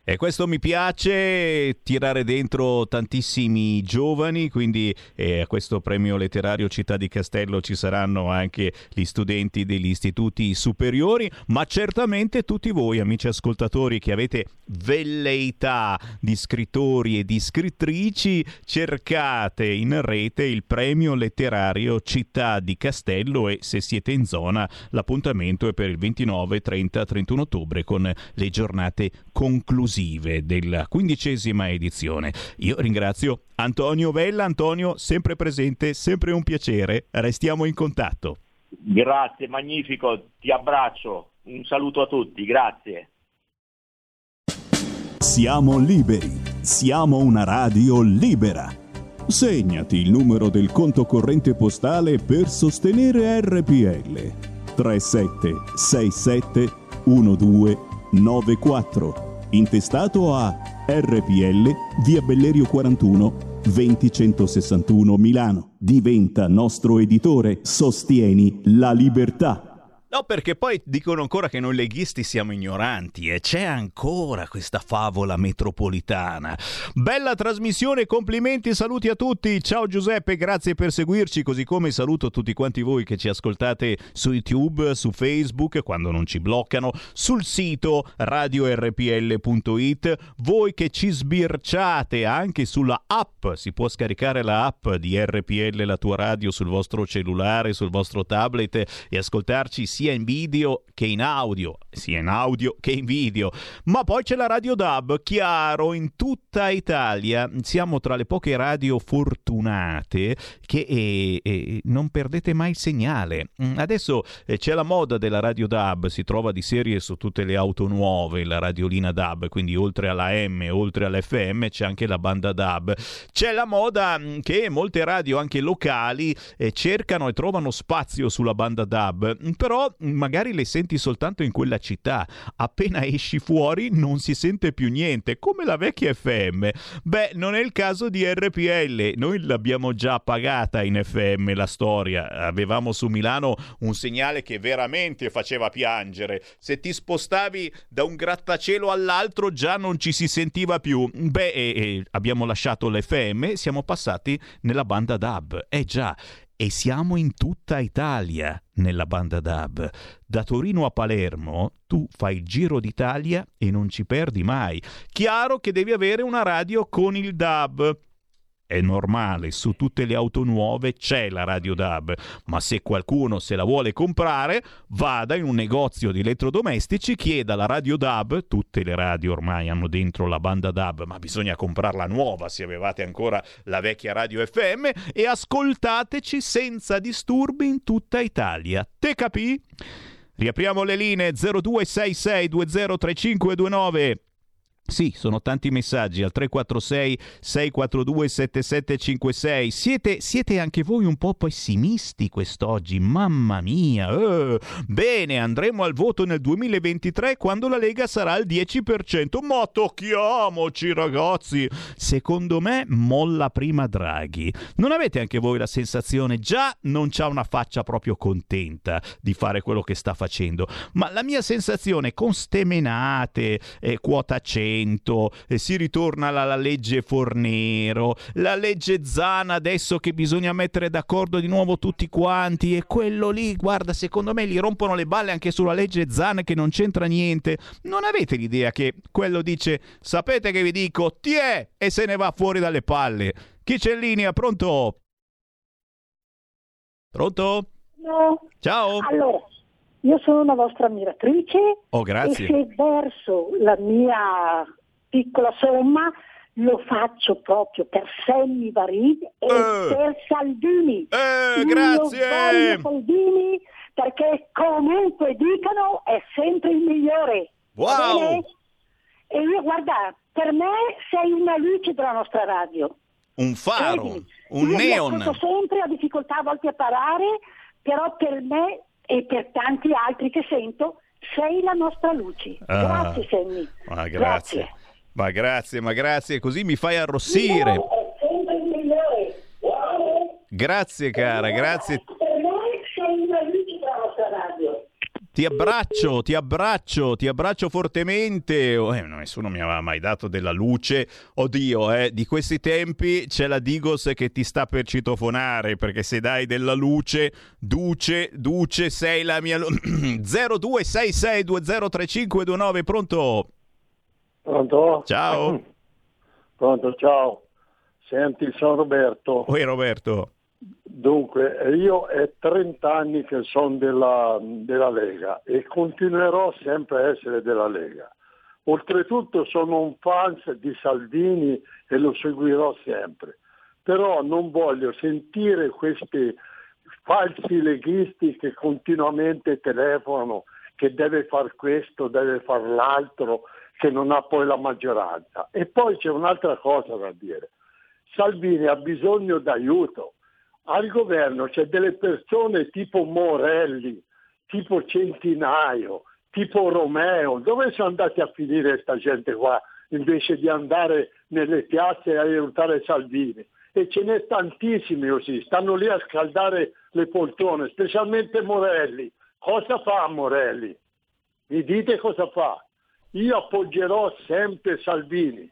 E questo mi piace, tirare dentro tantissimi giovani, quindi eh, a questo premio letterario Città di Castello ci saranno anche gli studenti degli istituti superiori, ma certamente tutti voi amici ascoltatori che avete velleità di scrittori e di scrittrici, cercate in rete il premio letterario Città di Castello e se siete in zona l'appuntamento è per il 29, 30, 31 ottobre con le giornate conclusive della quindicesima edizione. Io ringrazio Antonio Vella. Antonio, sempre presente, sempre un piacere. Restiamo in contatto. Grazie, magnifico, ti abbraccio. Un saluto a tutti, grazie. Siamo liberi, siamo una radio libera. Segnati il numero del conto corrente postale per sostenere RPL 3767 1294 intestato a RPL via Bellerio 41 20161 Milano. Diventa nostro editore, sostieni la libertà. No, perché poi dicono ancora che noi leghisti siamo ignoranti e c'è ancora questa favola metropolitana. Bella trasmissione, complimenti, saluti a tutti. Ciao Giuseppe, grazie per seguirci, così come saluto tutti quanti voi che ci ascoltate su YouTube, su Facebook, quando non ci bloccano, sul sito radiorpl.it, voi che ci sbirciate anche sulla app, si può scaricare la app di RPL, la tua radio sul vostro cellulare, sul vostro tablet e ascoltarci sia in video che in audio, sia in audio che in video. Ma poi c'è la Radio DAB, chiaro, in tutta Italia siamo tra le poche radio fortunate che eh, eh, non perdete mai il segnale. Mm, adesso eh, c'è la moda della Radio DAB, si trova di serie su tutte le auto nuove, la radiolina DAB, quindi oltre alla M, oltre all'FM c'è anche la banda DAB. C'è la moda mm, che molte radio anche locali eh, cercano e trovano spazio sulla banda DAB, mm, magari le senti soltanto in quella città. Appena esci fuori non si sente più niente, come la vecchia FM. Beh, non è il caso di RPL, noi l'abbiamo già pagata in FM la storia. Avevamo su Milano un segnale che veramente faceva piangere. Se ti spostavi da un grattacielo all'altro già non ci si sentiva più. Beh, e, e abbiamo lasciato l'FM, siamo passati nella banda DAB. Eh già, e siamo in tutta Italia nella banda DAB. Da Torino a Palermo tu fai il giro d'Italia e non ci perdi mai. Chiaro che devi avere una radio con il DAB è normale, su tutte le auto nuove c'è la radio DAB, ma se qualcuno se la vuole comprare, vada in un negozio di elettrodomestici, chieda la radio DAB, tutte le radio ormai hanno dentro la banda DAB, ma bisogna comprarla nuova se avevate ancora la vecchia radio FM e ascoltateci senza disturbi in tutta Italia. Te capì? Riapriamo le linee 0266203529 sì, sono tanti messaggi al 346 642 7756. Siete, siete anche voi un po' pessimisti quest'oggi, mamma mia. Eh, bene, andremo al voto nel 2023 quando la Lega sarà al 10%. Ma tocchiamoci ragazzi. Secondo me molla prima Draghi. Non avete anche voi la sensazione già non c'ha una faccia proprio contenta di fare quello che sta facendo, ma la mia sensazione con stemenate, eh, quota 100 Parlamento, eh, si ritorna alla legge Fornero, la legge Zana adesso che bisogna mettere d'accordo di nuovo tutti quanti e quello lì, guarda, secondo me gli rompono le balle anche sulla legge Zana che non c'entra niente. Non avete l'idea che quello dice sapete che vi dico, ti è e se ne va fuori dalle palle. Chi c'è in linea? Pronto? Pronto? No. Ciao. Allora, io sono una vostra ammiratrice oh, e se verso la mia piccola somma lo faccio proprio per Sammy Varid e eh. per Salvini. Eh, Io grazie. Salvini perché comunque dicano è sempre il migliore. Wow. E io guarda, per me sei una luce della nostra radio. un faro, Vedi, un io neon. ascolto sempre, ho difficoltà a volte a parlare, però per me e per tanti altri che sento sei la nostra luce. Ah. Grazie Sammy. Ma grazie. Ma grazie, ma grazie, così mi fai arrossire. Grazie cara, grazie. Per noi sei una luce della nostra radio. Ti abbraccio, ti abbraccio, ti abbraccio fortemente. Oh, eh, nessuno mi aveva mai dato della luce. Oddio, eh, di questi tempi c'è la Digos che ti sta per citofonare perché se dai della luce, duce, duce, sei la mia luce. 0266203529, pronto? Pronto? Ciao. Pronto, ciao. Senti, sono Roberto. Oi Roberto. Dunque, io è 30 anni che sono della, della Lega e continuerò sempre a essere della Lega. Oltretutto sono un fan di Salvini e lo seguirò sempre. Però non voglio sentire questi falsi leghisti che continuamente telefonano che deve far questo, deve far l'altro, che non ha poi la maggioranza. E poi c'è un'altra cosa da dire. Salvini ha bisogno d'aiuto. Al governo c'è delle persone tipo Morelli, tipo Centinaio, tipo Romeo. Dove sono andati a finire questa gente qua invece di andare nelle piazze a aiutare Salvini? E ce n'è tantissimi così, stanno lì a scaldare le poltrone, specialmente Morelli. Cosa fa Morelli? Mi dite cosa fa? Io appoggerò sempre Salvini.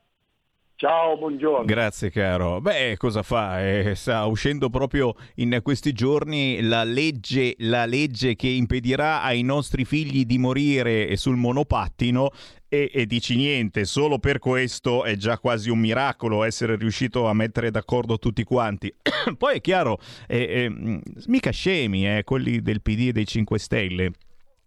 Ciao, buongiorno. Grazie caro. Beh, cosa fa? Eh, sta uscendo proprio in questi giorni la legge, la legge che impedirà ai nostri figli di morire sul monopattino e, e dici niente, solo per questo è già quasi un miracolo essere riuscito a mettere d'accordo tutti quanti. Poi è chiaro, eh, eh, mica scemi, eh, quelli del PD e dei 5 Stelle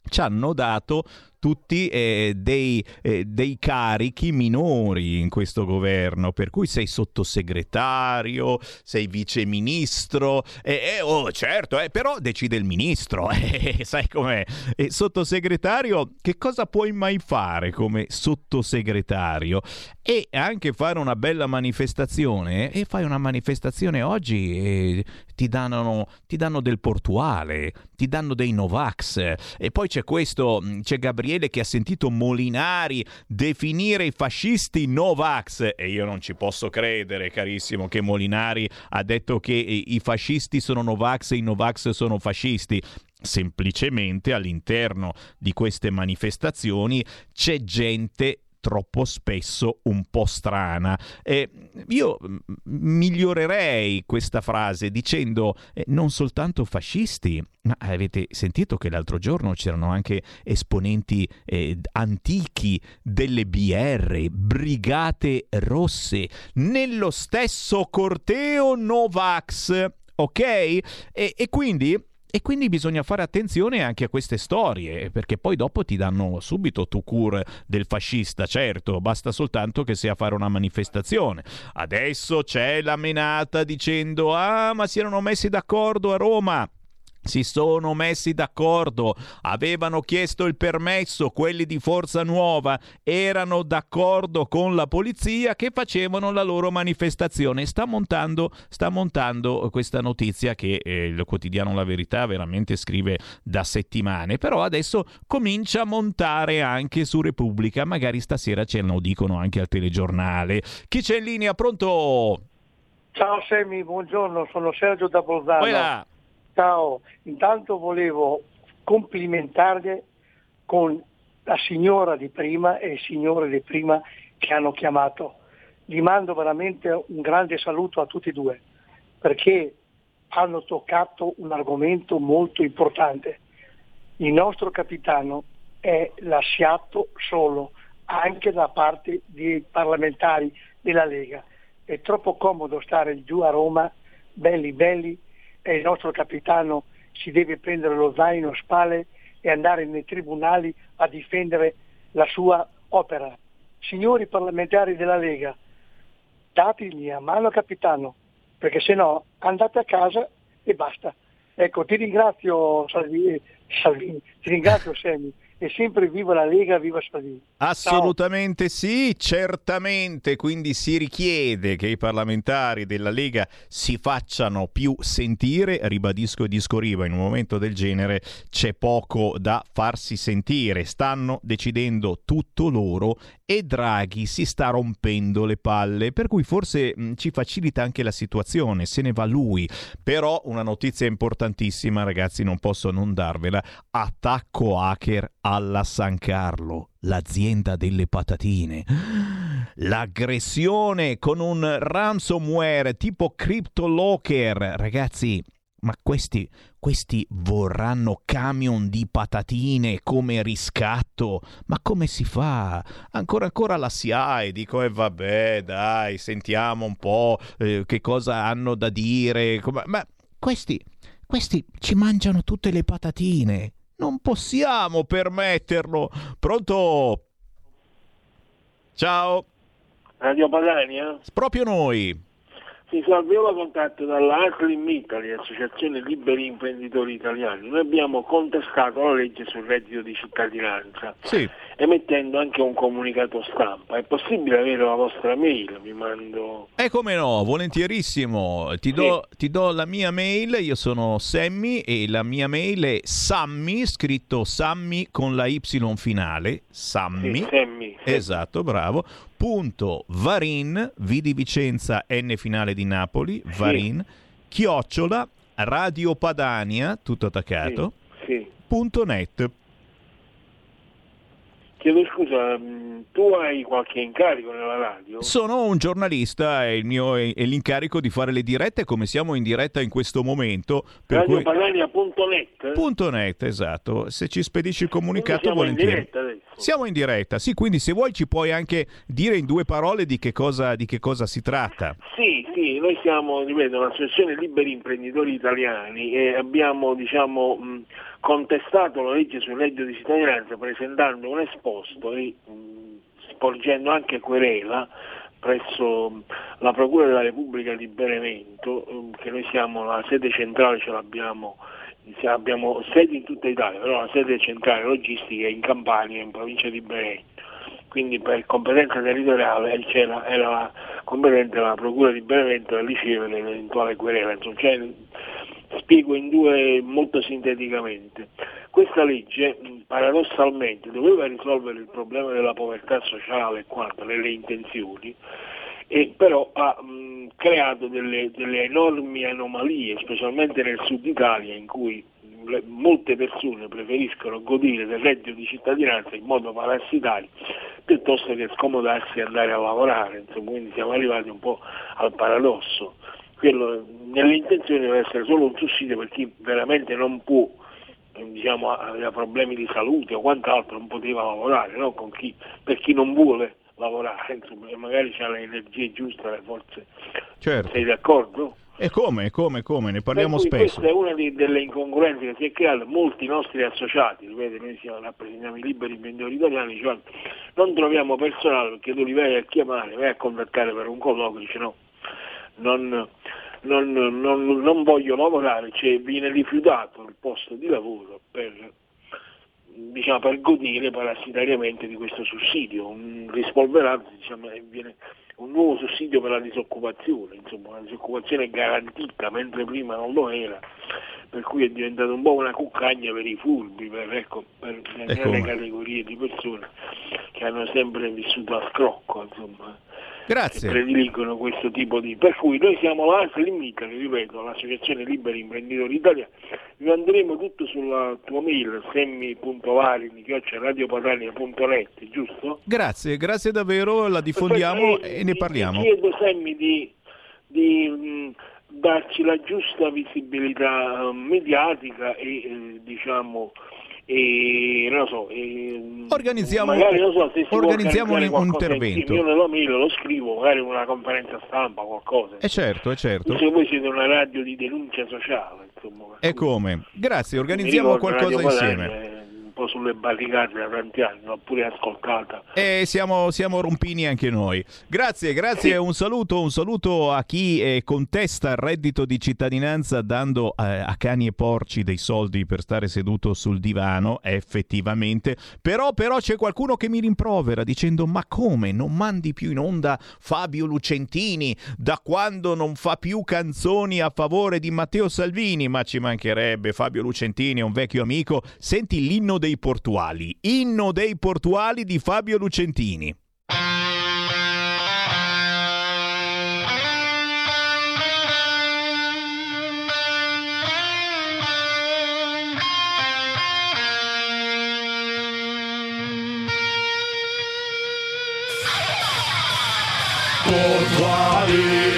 ci hanno dato tutti eh, dei, eh, dei, carichi minori in questo governo, per cui sei sottosegretario, sei viceministro, eh, oh certo, però decide il ministro, sai com'è? Sottosegretario, che cosa puoi mai fare come sottosegretario? E anche fare una bella manifestazione, e fai una manifestazione oggi e ti danno, ti danno del portuale, ti danno dei Novax, e poi c'è questo, c'è Gabriele che ha sentito Molinari definire i fascisti Novax e io non ci posso credere, carissimo, che Molinari ha detto che i fascisti sono Novax e i Novax sono fascisti. Semplicemente all'interno di queste manifestazioni c'è gente troppo spesso un po' strana. Eh, io migliorerei questa frase dicendo eh, non soltanto fascisti, ma avete sentito che l'altro giorno c'erano anche esponenti eh, antichi delle BR, Brigate Rosse, nello stesso corteo Novax, ok? E, e quindi e quindi bisogna fare attenzione anche a queste storie, perché poi dopo ti danno subito tu cur del fascista, certo, basta soltanto che sia a fare una manifestazione. Adesso c'è la menata dicendo "Ah, ma si erano messi d'accordo a Roma" si sono messi d'accordo, avevano chiesto il permesso, quelli di Forza Nuova erano d'accordo con la polizia che facevano la loro manifestazione. Sta montando, sta montando questa notizia che eh, il quotidiano La Verità veramente scrive da settimane, però adesso comincia a montare anche su Repubblica, magari stasera ce lo dicono anche al telegiornale. Chi c'è in linea? Pronto? Ciao Semi, buongiorno, sono Sergio da Bolzano. Ciao, intanto volevo complimentarle con la signora di prima e il signore di prima che hanno chiamato. Gli mando veramente un grande saluto a tutti e due perché hanno toccato un argomento molto importante. Il nostro capitano è lasciato solo anche da parte dei parlamentari della Lega. È troppo comodo stare giù a Roma, belli belli, e il nostro capitano si deve prendere lo zaino a spalle e andare nei tribunali a difendere la sua opera. Signori parlamentari della Lega, dategli a mano capitano, perché se no andate a casa e basta. Ecco, ti ringrazio Salvini, Salvini ti ringrazio Semi e sempre viva la Lega, viva Spadini. Assolutamente sì, certamente, quindi si richiede che i parlamentari della Lega si facciano più sentire, ribadisco e disco riva, in un momento del genere c'è poco da farsi sentire, stanno decidendo tutto loro e Draghi si sta rompendo le palle, per cui forse mh, ci facilita anche la situazione, se ne va lui. Però una notizia importantissima, ragazzi, non posso non darvela, attacco hacker alla San Carlo, l'azienda delle patatine. L'aggressione con un ransomware tipo CryptoLocker, ragazzi, ma questi, questi vorranno camion di patatine come riscatto. Ma come si fa? Ancora ancora la SIAE, dico, e eh, vabbè, dai, sentiamo un po' eh, che cosa hanno da dire. Ma questi, questi ci mangiano tutte le patatine. Non possiamo permetterlo. Pronto? Ciao. Radio Padania? Proprio noi. Sì, salve, io la contatto dalla Aslim Italy, Associazione Liberi Imprenditori Italiani. Noi abbiamo contestato la legge sul reddito di cittadinanza, sì. emettendo anche un comunicato stampa. È possibile avere la vostra mail? Vi mando... E come no, volentierissimo. Ti do, sì. ti do la mia mail, io sono Sammy e la mia mail è Sammy, scritto Sammy con la Y finale, Sammy. Sì, Sammy. Esatto, bravo Varin, V di Vicenza, N finale di Napoli, Varin, sì. chiocciola, Radio Padania, tutto attaccato, sì, sì. punto net. Chiedo scusa, mm, tu hai qualche incarico nella radio? Sono un giornalista e il mio è, è l'incarico di fare le dirette come siamo in diretta in questo momento. Per Radiopadania.net? Cui... .net, esatto. Se ci spedisci il comunicato siamo volentieri. In diretta adesso. Siamo in diretta, sì, quindi se vuoi ci puoi anche dire in due parole di che cosa, di che cosa si tratta. Sì, sì, noi siamo, ripeto, un'associazione liberi imprenditori italiani e abbiamo, diciamo, mh, contestato la legge sul reddito di cittadinanza presentando un esposto e sporgendo anche querela presso la Procura della Repubblica di Benevento, che noi siamo, la sede centrale ce l'abbiamo abbiamo sedi in tutta Italia, però la sede centrale logistica è in Campania, in provincia di Benevento. Quindi per competenza territoriale era la competente la Procura di Benevento a ricevere l'eventuale querela. Insomma, cioè, spiego in due molto sinteticamente. Questa legge paradossalmente doveva risolvere il problema della povertà sociale quanto nelle intenzioni, e però ha mh, creato delle, delle, enormi anomalie, specialmente nel sud Italia, in cui molte persone preferiscono godere del reddito di cittadinanza in modo parassitario piuttosto che scomodarsi e andare a lavorare. Insomma, quindi siamo arrivati un po' al paradosso. Quello, nelle intenzioni deve essere solo un sussidio per chi veramente non può diciamo, aveva problemi di salute o quant'altro non poteva lavorare, no? chi, per chi non vuole lavorare, insomma, magari c'ha le energie giuste, le forze. Certo. Sei d'accordo? E come, come, come, ne parliamo per spesso. Questa è una di, delle incongruenze che si è creata, molti nostri associati, ripeto, noi siamo, rappresentiamo i liberi imprenditori italiani, cioè non troviamo personale perché tu li vai a chiamare, vai a contattare per un colloquio, dice no, non, non, non, non voglio lavorare, cioè viene rifiutato il posto di lavoro per diciamo, per godere parassitariamente di questo sussidio, un rispolverato diciamo, viene un nuovo sussidio per la disoccupazione, insomma una disoccupazione garantita mentre prima non lo era, per cui è diventato un po' una cuccagna per i furbi, per, ecco, per le ecco. categorie di persone che hanno sempre vissuto a scrocco, insomma. Grazie. Prediligono questo tipo di... Per cui noi siamo la Limita, ripeto, l'Associazione Liberi Imprenditori Italia, vi manderemo tutto sulla tua mail, semmi.varini.radiopadania.net, giusto? Grazie, grazie davvero, la diffondiamo Aspetta, e ne parliamo. Ti chiedo Semmi di, di mh, darci la giusta visibilità uh, mediatica e eh, diciamo e non lo so, e, organizziamo, magari, non so, organizziamo un, intervento. Io nella mail lo scrivo, magari una conferenza stampa, qualcosa. È certo, è certo. Se voi siete una radio di denuncia sociale, insomma. E come? Grazie, organizziamo qualcosa insieme. Un po' sulle barricate da tanti anni, l'ho pure ascoltata. E siamo, siamo rompini anche noi. Grazie, grazie. Un saluto, un saluto a chi eh, contesta il reddito di cittadinanza dando eh, a cani e porci dei soldi per stare seduto sul divano, effettivamente. Però, però c'è qualcuno che mi rimprovera dicendo: Ma come non mandi più in onda Fabio Lucentini da quando non fa più canzoni a favore di Matteo Salvini? Ma ci mancherebbe, Fabio Lucentini è un vecchio amico. Senti l'inno dei portuali, inno dei portuali di Fabio Lucentini. Portuali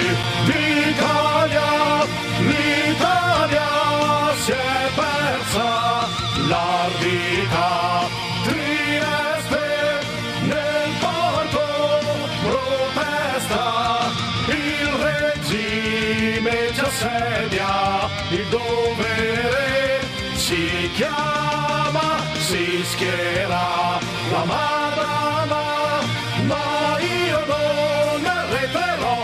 schiera. La madama, ma io non arreterò.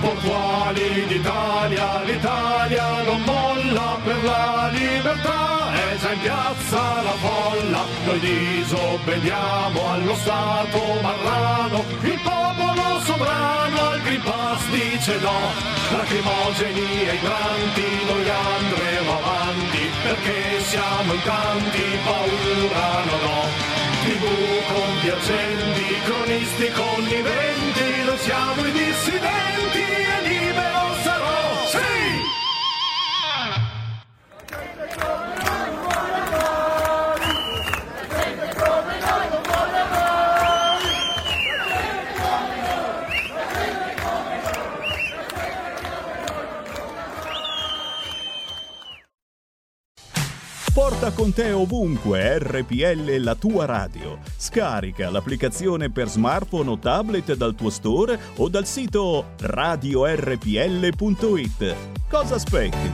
Portuali d'Italia, l'Italia non molla per la libertà, è già in piazza la folla, noi disobbediamo allo Stato marrano, il popolo sovrano al Green Pass dice no, lacrimogeni e idranti, noi andremo avanti, perché siamo in tanti, paura non ho. TV compiacenti, cronisti conniventi, noi siamo i dissidenti Porta con te ovunque RPL la tua radio. Scarica l'applicazione per smartphone o tablet dal tuo store o dal sito radiorpl.it. Cosa aspetti?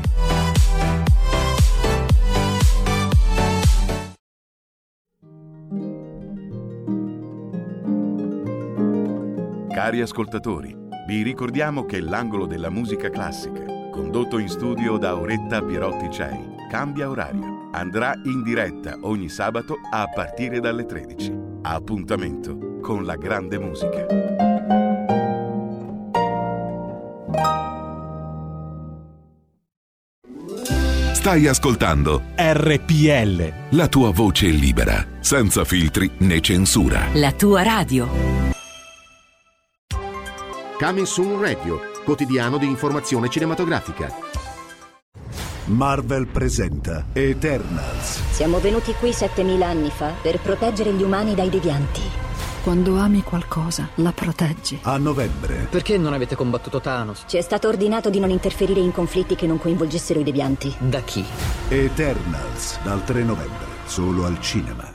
Cari ascoltatori, vi ricordiamo che l'angolo della musica classica, condotto in studio da Auretta Pierotti Cei, cambia orario. Andrà in diretta ogni sabato a partire dalle 13. Appuntamento con la grande musica. Stai ascoltando RPL. la tua voce libera, senza filtri né censura. La tua radio. Coming Soon Radio, quotidiano di informazione cinematografica. Marvel presenta Eternals. Siamo venuti qui 7000 anni fa per proteggere gli umani dai devianti. Quando ami qualcosa, la proteggi. A novembre. Perché non avete combattuto Thanos? Ci è stato ordinato di non interferire in conflitti che non coinvolgessero i devianti. Da chi? Eternals, dal 3 novembre, solo al cinema.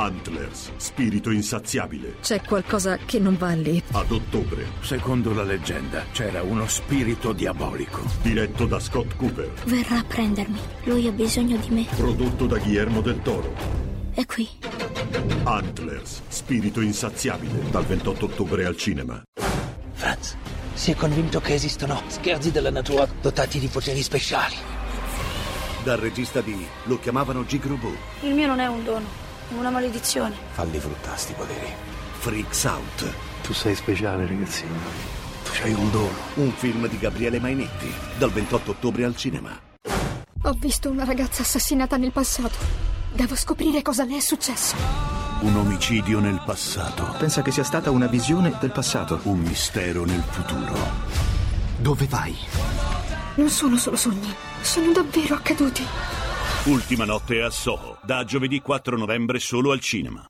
Antlers, spirito insaziabile. C'è qualcosa che non va lì. Ad ottobre, Secondo la leggenda c'era uno spirito diabolico. diretto da Scott Cooper. Verrà a prendermi. Lui ha bisogno di me. Prodotto da Guillermo del Toro. È qui. Antlers, spirito insaziabile, dal 28 ottobre al cinema. Franz, si è convinto che esistono scherzi della natura dotati di poteri speciali. Dal regista di Lo chiamavano Gigrobo. Il mio non è un dono, una maledizione. Falli fruttare sti poteri. Freaks Out. Tu sei speciale, ragazzino. Tu c'hai un dono. Un film di Gabriele Mainetti, dal 28 ottobre al cinema. Ho visto una ragazza assassinata nel passato. Devo scoprire cosa le è successo. Un omicidio nel passato. Pensa che sia stata una visione del passato. Un mistero nel futuro. Dove vai? Non sono solo sogni, sono davvero accaduti. Ultima notte a Soho, da giovedì 4 novembre solo al cinema.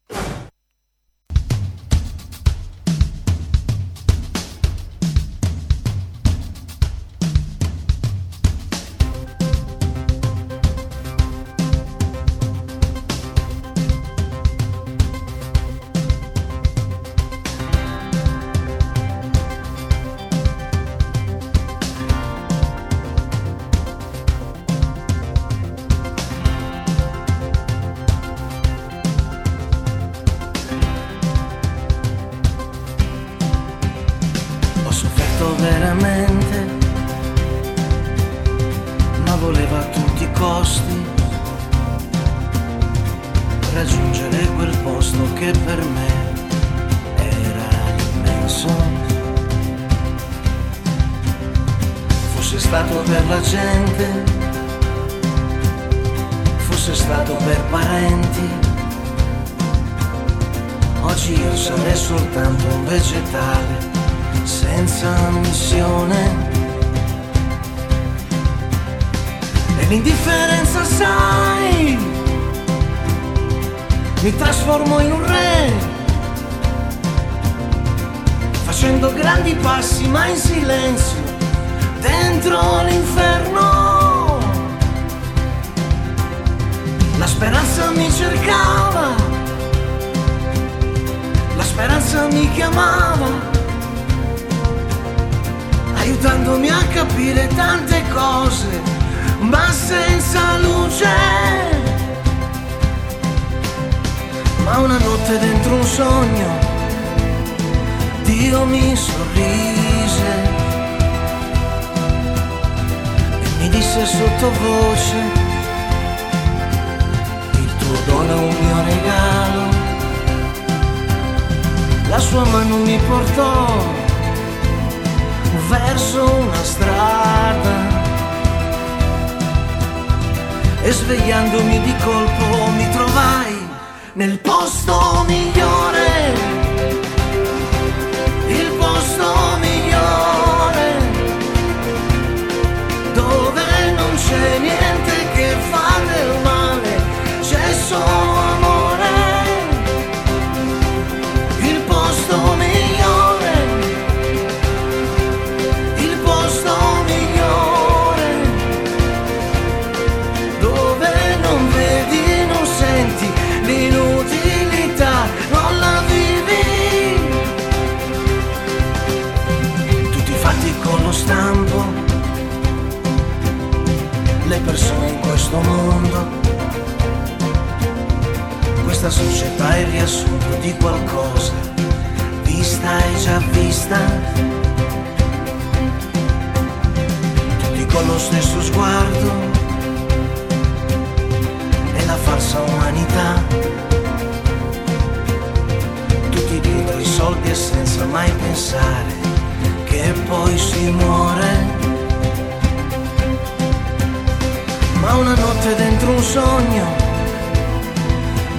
sogno,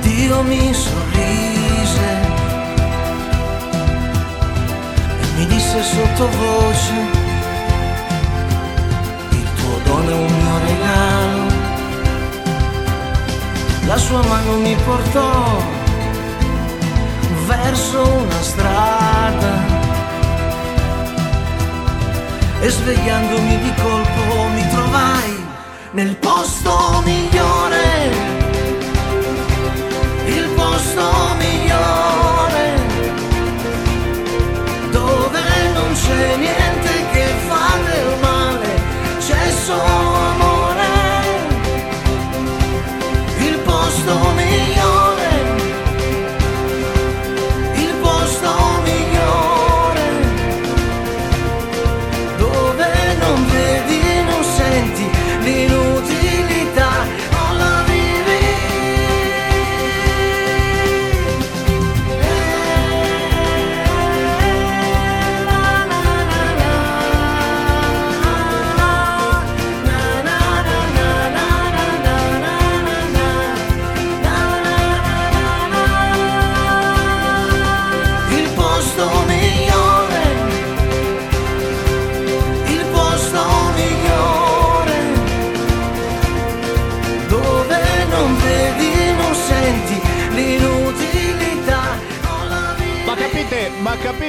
Dio mi sorrise e mi disse sottovoce, il tuo dono è un mio regalo, la sua mano mi portò verso una strada e svegliandomi di colpo mi trovai nel posto migliore, il posto migliore, dove non c'è niente.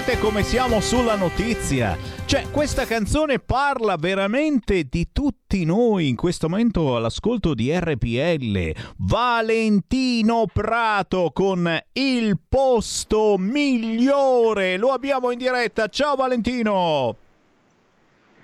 Sapete come siamo sulla notizia? Cioè, questa canzone parla veramente di tutti noi in questo momento all'ascolto di RPL. Valentino Prato con il posto migliore. Lo abbiamo in diretta. Ciao Valentino!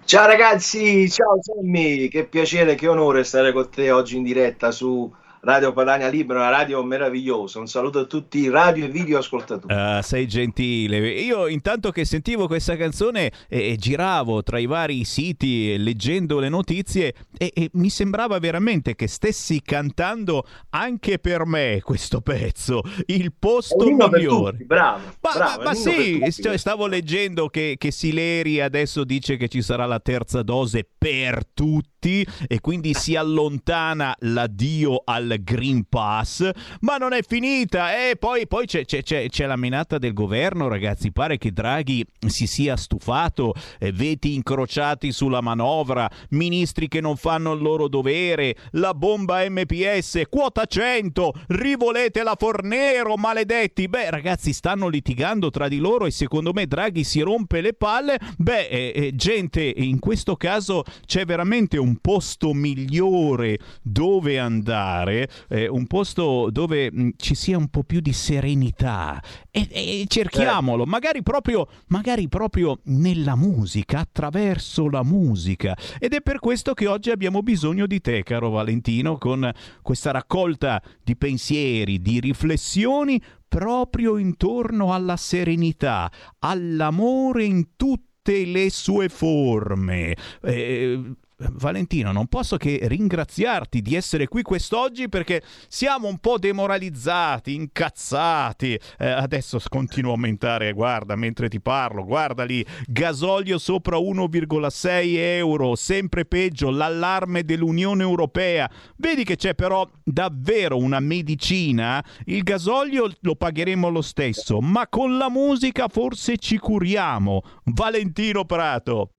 Ciao ragazzi, ciao Sammy, che piacere, che onore stare con te oggi in diretta su Radio Padania Libera, una radio meravigliosa. Un saluto a tutti i radio e video ascoltatori. Uh, sei gentile. Io intanto che sentivo questa canzone e, e giravo tra i vari siti leggendo le notizie e, e, mi sembrava veramente che stessi cantando anche per me questo pezzo, il posto migliore. Tutti, bravo, ma, bravo, ma, ma sì, cioè, stavo leggendo che, che Sileri adesso dice che ci sarà la terza dose per tutti e quindi si allontana l'addio al Green Pass, ma non è finita. E poi, poi c'è, c'è, c'è, c'è, la menata del governo, ragazzi. Pare che Draghi si sia stufato, eh, veti incrociati sulla manovra, ministri che non fanno il loro dovere, la bomba MPS, quota 100, rivolete la Fornero, maledetti. Beh, ragazzi, stanno litigando tra di loro e secondo me Draghi si rompe le palle. Beh, eh, eh, gente, in questo caso c'è veramente un posto migliore dove andare eh, un posto dove mh, ci sia un po' più di serenità e, e cerchiamolo, certo. magari, proprio, magari proprio nella musica, attraverso la musica. Ed è per questo che oggi abbiamo bisogno di te, caro Valentino, con questa raccolta di pensieri, di riflessioni proprio intorno alla serenità, all'amore in tutte le sue forme. Eh, Valentino, non posso che ringraziarti di essere qui quest'oggi perché siamo un po' demoralizzati, incazzati. Eh, adesso continuo a aumentare, guarda, mentre ti parlo, guarda lì, gasolio sopra 1,6 euro, sempre peggio, l'allarme dell'Unione Europea. Vedi che c'è però davvero una medicina? Il gasolio lo pagheremo lo stesso, ma con la musica forse ci curiamo. Valentino Prato.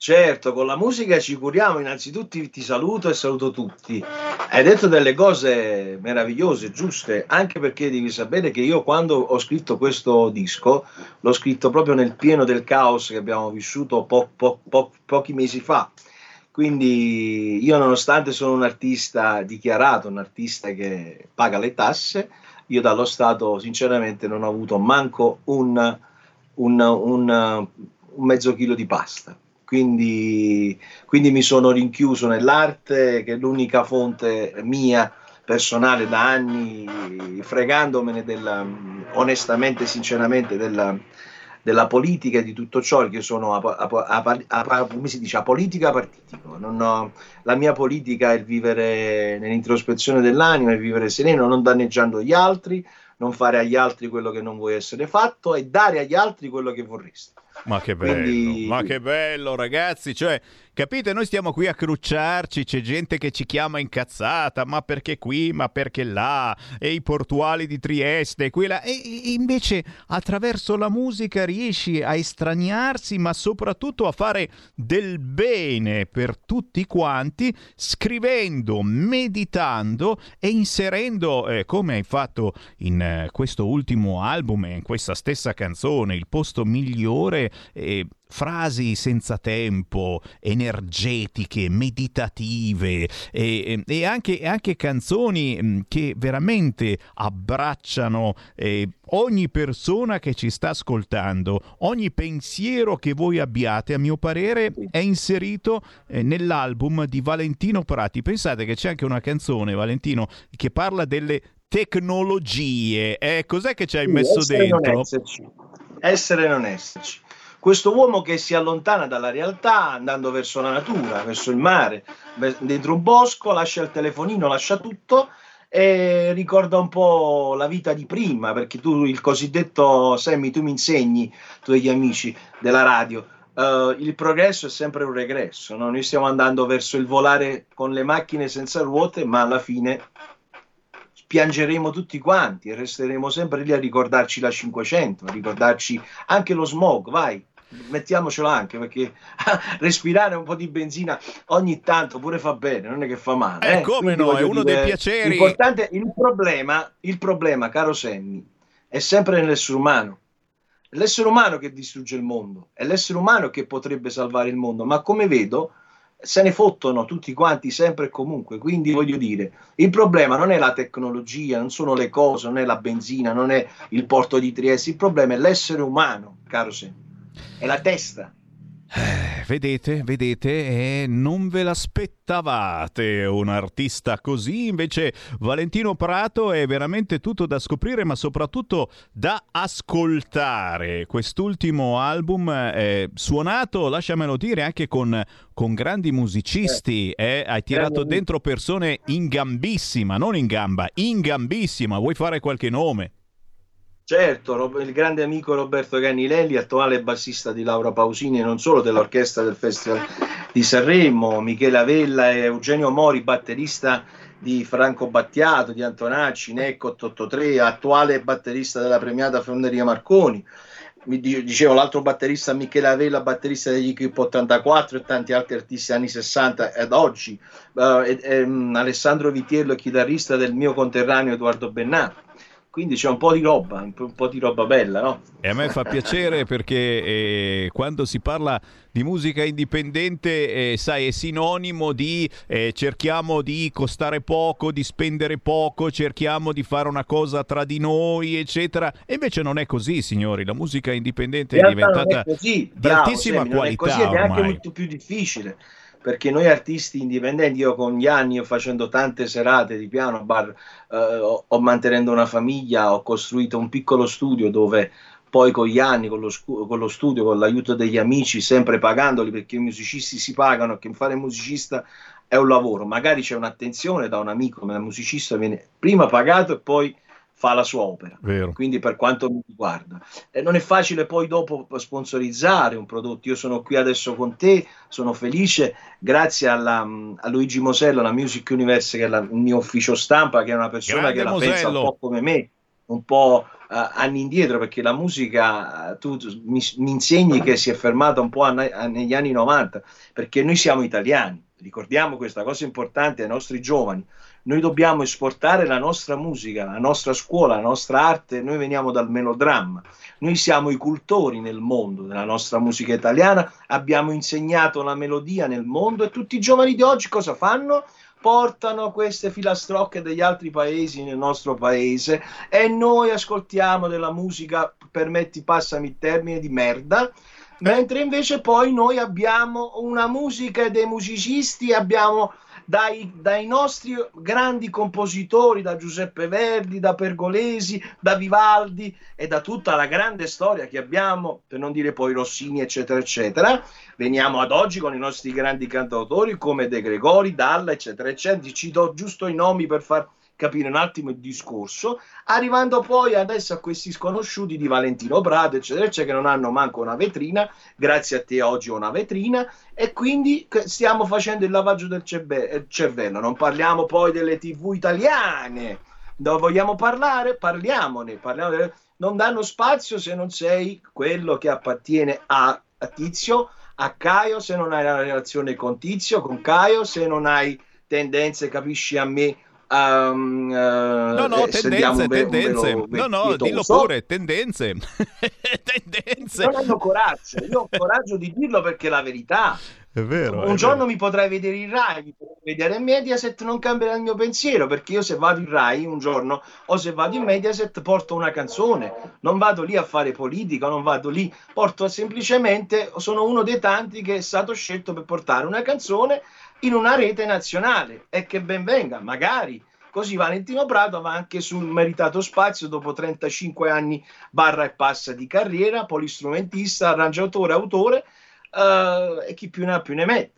Certo, con la musica ci curiamo, innanzitutto ti saluto e saluto tutti. Hai detto delle cose meravigliose, giuste, anche perché devi sapere che io quando ho scritto questo disco, l'ho scritto proprio nel pieno del caos che abbiamo vissuto po- po- po- pochi mesi fa. Quindi io nonostante sono un artista dichiarato, un artista che paga le tasse, io dallo Stato sinceramente non ho avuto manco un, un, un, un mezzo chilo di pasta quindi, quindi mi sono rinchiuso nell'arte, che è l'unica fonte mia personale da anni, fregandomene della, onestamente, sinceramente, della, della politica e di tutto ciò, che sono come si dice, apolitica partitico. Ho, la mia politica è il vivere nell'introspezione dell'anima, il vivere sereno, non danneggiando gli altri, non fare agli altri quello che non vuoi essere fatto e dare agli altri quello che vorresti. Ma che bello, Quindi... ma che bello ragazzi, cioè Capite? Noi stiamo qui a crucciarci, c'è gente che ci chiama incazzata, ma perché qui, ma perché là, e i portuali di Trieste, qui là. E invece attraverso la musica riesci a estraniarsi, ma soprattutto a fare del bene per tutti quanti, scrivendo, meditando e inserendo, eh, come hai fatto in eh, questo ultimo album e in questa stessa canzone, il posto migliore. Eh, frasi senza tempo, energetiche, meditative e, e anche, anche, canzoni mm, che veramente abbracciano eh, ogni persona che ci sta ascoltando, ogni pensiero che voi abbiate, a mio parere, è inserito eh, nell'album di Valentino Prati. Pensate che c'è anche una canzone, Valentino, che parla delle tecnologie. Eh, cos'è che ci hai messo essere dentro? Non esserci. Essere non esserci questo uomo che si allontana dalla realtà andando verso la natura, verso il mare, dentro un bosco, lascia il telefonino, lascia tutto e ricorda un po' la vita di prima, perché tu il cosiddetto Sammy, tu mi insegni, tu e gli amici della radio, uh, il progresso è sempre un regresso, no? noi stiamo andando verso il volare con le macchine senza ruote, ma alla fine piangeremo tutti quanti e resteremo sempre lì a ricordarci la 500, a ricordarci anche lo smog, vai, mettiamocelo anche perché respirare un po' di benzina ogni tanto pure fa bene, non è che fa male. Eh, eh? come Quindi no, è uno dire, dei piaceri. Importante, il problema, il problema, caro Sammy, è sempre nell'essere umano. È l'essere umano che distrugge il mondo, è l'essere umano che potrebbe salvare il mondo, ma come vedo se ne fottono tutti quanti sempre e comunque. Quindi voglio dire, il problema non è la tecnologia, non sono le cose, non è la benzina, non è il porto di Trieste, il problema è l'essere umano, caro Sam, è la testa. Eh, vedete, vedete, eh, non ve l'aspettavate un artista così, invece Valentino Prato è veramente tutto da scoprire, ma soprattutto da ascoltare. Quest'ultimo album è suonato, lasciamelo dire, anche con, con grandi musicisti, eh, hai tirato dentro persone in gambissima, non in gamba, in gambissima, vuoi fare qualche nome? Certo, il grande amico Roberto Ganilelli, attuale bassista di Laura Pausini e non solo dell'orchestra del Festival di Sanremo, Michele Avella e Eugenio Mori, batterista di Franco Battiato, di Antonacci, Necco 883, attuale batterista della premiata Fonderia Marconi. Mi dicevo l'altro batterista Michele Avella, batterista degli Equip 84 e tanti altri artisti anni 60 ed oggi. Uh, e, e, um, Alessandro Vitiello, chitarrista del mio conterraneo Edoardo Bennato quindi c'è un po' di roba, un po' di roba bella, no? E a me fa piacere perché eh, quando si parla di musica indipendente, eh, sai, è sinonimo di eh, cerchiamo di costare poco, di spendere poco, cerchiamo di fare una cosa tra di noi, eccetera. E invece non è così, signori. La musica indipendente è diventata è così, di altissima Sammy, qualità. Non è così, è ormai. anche molto più difficile perché noi artisti indipendenti, io con gli anni ho facendo tante serate di piano bar, eh, ho, mantenendo una famiglia, ho costruito un piccolo studio dove poi con gli anni, con lo, con lo, studio, con l'aiuto degli amici, sempre pagandoli perché i musicisti si pagano, che fare musicista è un lavoro, magari c'è un'attenzione da un amico, ma il musicista viene prima pagato e poi fa la sua opera. Vero. Quindi per quanto mi riguarda. E non è facile poi dopo sponsorizzare un prodotto. Io sono qui adesso con te, sono felice, grazie alla, a Luigi Mosello, la Music Universe, che è la, il mio ufficio stampa, che è una persona Grande che la Mosello. pensa un po' come me, un po' uh, anni indietro, perché la musica, tu, tu mi, mi, insegni che si è fermata un po' a, a, negli anni 90, perché noi siamo italiani. Ricordiamo questa cosa importante ai nostri giovani noi dobbiamo esportare la nostra musica, la nostra scuola, la nostra arte, noi veniamo dal melodramma, noi siamo i cultori nel mondo della nostra musica italiana, abbiamo insegnato la melodia nel mondo e tutti i giovani di oggi cosa fanno? Portano queste filastrocche degli altri paesi nel nostro paese e noi ascoltiamo della musica, permetti, passami il termine, di merda, mentre invece poi noi abbiamo una musica dei musicisti, abbiamo dai, dai, nostri grandi compositori, da Giuseppe Verdi, da Pergolesi, da Vivaldi e da tutta la grande storia che abbiamo, per non dire poi Rossini, eccetera, eccetera. Veniamo ad oggi con i nostri grandi cantautori come De Gregori, Dalla, eccetera, eccetera. Ci do giusto i nomi per far capire un attimo il discorso, arrivando poi adesso a questi sconosciuti di Valentino Prato, eccetera, eccetera, che non hanno manco una vetrina, grazie a te oggi ho una vetrina, e quindi stiamo facendo il lavaggio del cerve- cervello, non parliamo poi delle tv italiane, dove vogliamo parlare? Parliamone, parliamo delle... non danno spazio se non sei quello che appartiene a, a Tizio, a Caio, se non hai la relazione con Tizio, con Caio, se non hai tendenze, capisci a me, Um, no, no, tendenze, ve- tendenze. velo, no, no, dillo pure, tendenze. tendenze. Non hanno coraggio, io ho coraggio di dirlo perché è la verità. È vero. Un è giorno vero. mi potrai vedere in Rai, mi potrai vedere in Mediaset, non cambierà il mio pensiero, perché io se vado in Rai un giorno o se vado in Mediaset porto una canzone, non vado lì a fare politica, non vado lì, porto semplicemente, sono uno dei tanti che è stato scelto per portare una canzone in una rete nazionale e che ben venga, magari. Così Valentino Prato va anche sul meritato spazio dopo 35 anni barra e passa di carriera, polistrumentista, arrangiatore, autore eh, e chi più ne ha più ne mette.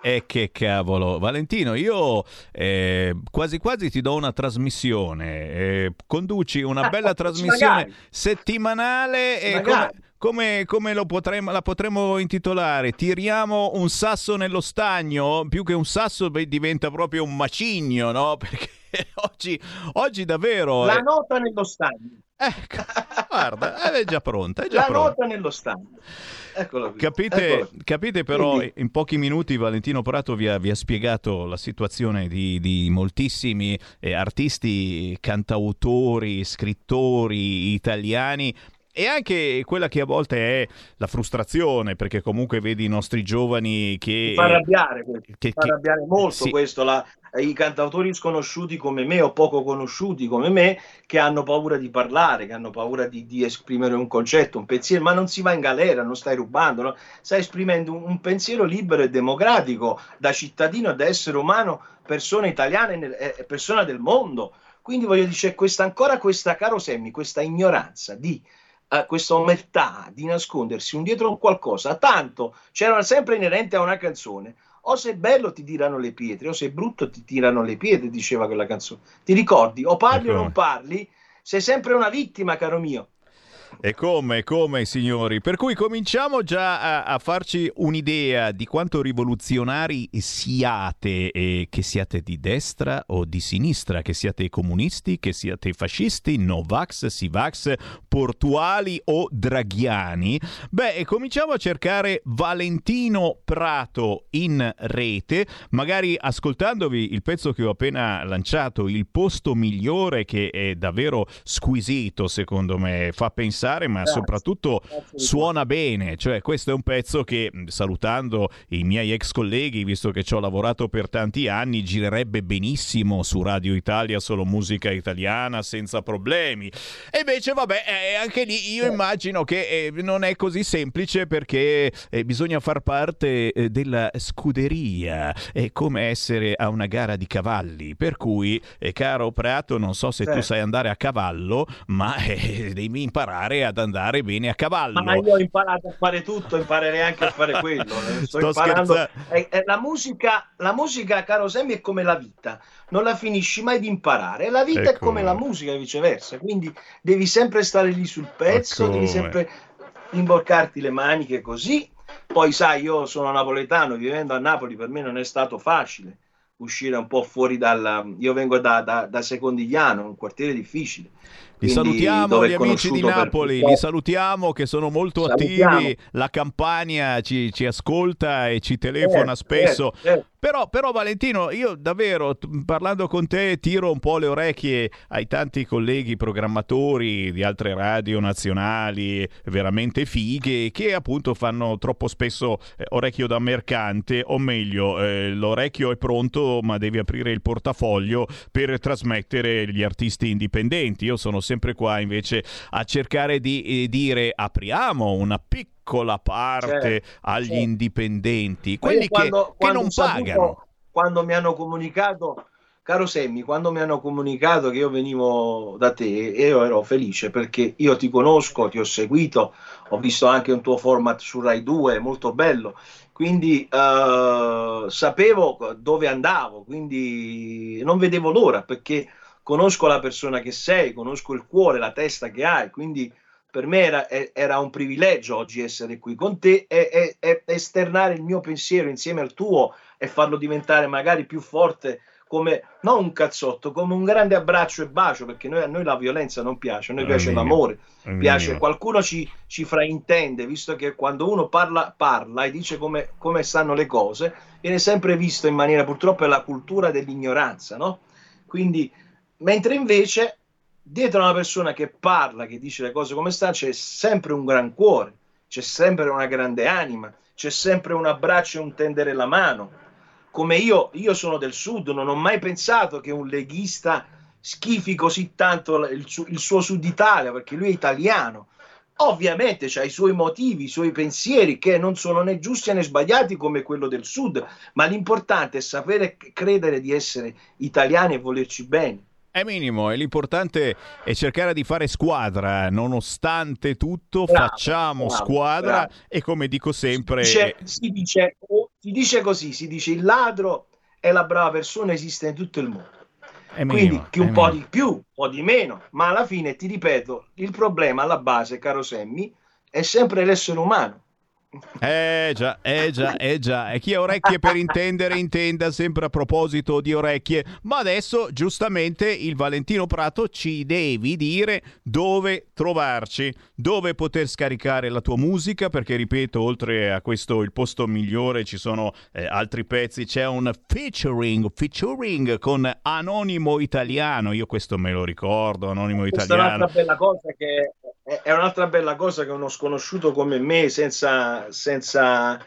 E che cavolo, Valentino, io eh, quasi quasi ti do una trasmissione, eh, conduci una bella trasmissione magari. settimanale e come. Come, come lo potremmo, la potremmo intitolare? Tiriamo un sasso nello stagno? Più che un sasso beh, diventa proprio un macigno, no? Perché oggi, oggi davvero... La eh, nota nello stagno. Ecco, guarda, è già pronta, è già La pronta. nota nello stagno. Capite, capite però, Quindi- in pochi minuti Valentino Prato vi ha, vi ha spiegato la situazione di, di moltissimi eh, artisti, cantautori, scrittori italiani e anche quella che a volte è la frustrazione, perché comunque vedi i nostri giovani che... Fa arrabbiare, questo, che- fa arrabbiare molto sì. questo, la- i cantautori sconosciuti come me o poco conosciuti come me che hanno paura di parlare, che hanno paura di, di esprimere un concetto, un pensiero, ma non si va in galera, non stai rubando, no? stai esprimendo un, un pensiero libero e democratico da cittadino e da essere umano, persona italiana e e persona del mondo. Quindi voglio dire, c'è questa, ancora questa, caro Semmi, questa ignoranza di eh, questa omertà di nascondersi un dietro un qualcosa, tanto c'era sempre inerente a una canzone. O sei bello ti tirano le pietre, o sei brutto ti tirano le pietre, diceva quella canzone. Ti ricordi? O parli o Ecco. non parli, sei sempre una vittima, caro mio. E come, come signori? Per cui cominciamo già a, a farci un'idea di quanto rivoluzionari siate, e che siate di destra o di sinistra, che siate comunisti, che siate fascisti, Novax, Sivax, portuali o draghiani. Beh, cominciamo a cercare Valentino Prato in rete, magari ascoltandovi il pezzo che ho appena lanciato, Il posto migliore, che è davvero squisito secondo me, fa pensare, ma Grazie. soprattutto Grazie suona bene. Cioè, questo è un pezzo che, salutando i miei ex colleghi, visto che ci ho lavorato per tanti anni, girerebbe benissimo su Radio Italia, solo musica italiana, senza problemi. E invece, vabbè, eh, anche lì io immagino che eh, non è così semplice perché eh, bisogna far parte eh, della scuderia. È come essere a una gara di cavalli. Per cui, eh, caro Prato, non so se tu Certo. sai andare a cavallo, ma eh, devi imparare ad andare bene a cavallo. Ma io ho imparato a fare tutto, imparerei anche a fare quello. eh, Sto, Sto imparando. scherzando. E- e la, musica, la musica, caro Semmi, è come la vita, non la finisci mai di imparare. La vita è Ecco. come la musica, e viceversa. Quindi devi sempre stare lì sul pezzo, Ma devi sempre imborcarti le maniche così. Poi, sai, io sono napoletano, vivendo a Napoli per me non è stato facile uscire un po' fuori dal... Io vengo da, da, da Secondigliano, un quartiere difficile. Li salutiamo gli amici di per Napoli, li salutiamo che sono molto Salutiamo. attivi, la campagna ci, ci ascolta e ci telefona Certo, spesso. certo, certo. Però, però Valentino, io davvero parlando con te tiro un po' le orecchie ai tanti colleghi programmatori di altre radio nazionali veramente fighe che appunto fanno troppo spesso eh, orecchio da mercante o meglio eh, l'orecchio è pronto ma devi aprire il portafoglio per trasmettere gli artisti indipendenti. Io sono sempre qua invece a cercare di eh, dire apriamo una piccola parte Certo, agli certo. indipendenti, quelli quando- che, che quando non ho saputo- pagano. Quando mi hanno comunicato, caro Semmi, quando mi hanno comunicato che io venivo da te, io ero felice perché io ti conosco, ti ho seguito, ho visto anche un tuo format su Rai 2, molto bello. Quindi eh, sapevo dove andavo, quindi non vedevo l'ora perché conosco la persona che sei, conosco il cuore, la testa che hai, quindi per me era, era un privilegio oggi essere qui con te e, e- esternare il mio pensiero insieme al tuo e farlo diventare magari più forte come non un cazzotto, come un grande abbraccio e bacio, perché noi- a noi la violenza non piace, a noi piace minimo, l'amore, piace qualcuno ci, ci fraintende, visto che quando uno parla, parla e dice come, come stanno le cose, viene sempre visto in maniera, purtroppo è la cultura dell'ignoranza, no? Quindi, mentre invece dietro una persona che parla, che dice le cose come stanno, c'è sempre un gran cuore, c'è sempre una grande anima, c'è sempre un abbraccio e un tendere la mano. Come io, io sono del sud, non ho mai pensato che un leghista schifi così tanto il, il suo sud Italia, perché lui è italiano. Ovviamente ha i suoi motivi, i suoi pensieri che non sono né giusti né sbagliati come quello del sud, ma l'importante è sapere credere di essere italiani e volerci bene. È minimo e l'importante è cercare di fare squadra, nonostante tutto Bravo, facciamo bravo, squadra bravo. e come dico sempre... Dice- si, dice, oh, si dice così, si dice il ladro e la brava persona esiste in tutto il mondo. è minimo, Quindi chi un è po' minimo. di più, un po' di meno, ma alla fine ti ripeto, il problema alla base, caro Semmi, è sempre l'essere umano. Eh già, eh già, eh già. E chi ha orecchie per intendere, intenda sempre a proposito di orecchie. Ma adesso, giustamente, il Valentino Prato ci devi dire dove trovarci, dove poter scaricare la tua musica, perché ripeto, oltre a questo il posto migliore ci sono eh, altri pezzi, c'è un featuring, featuring con Anonimo Italiano. Io questo me lo ricordo, Anonimo Questa è Italiano. un'altra bella cosa che è un'altra bella cosa che uno sconosciuto come me, senza, senza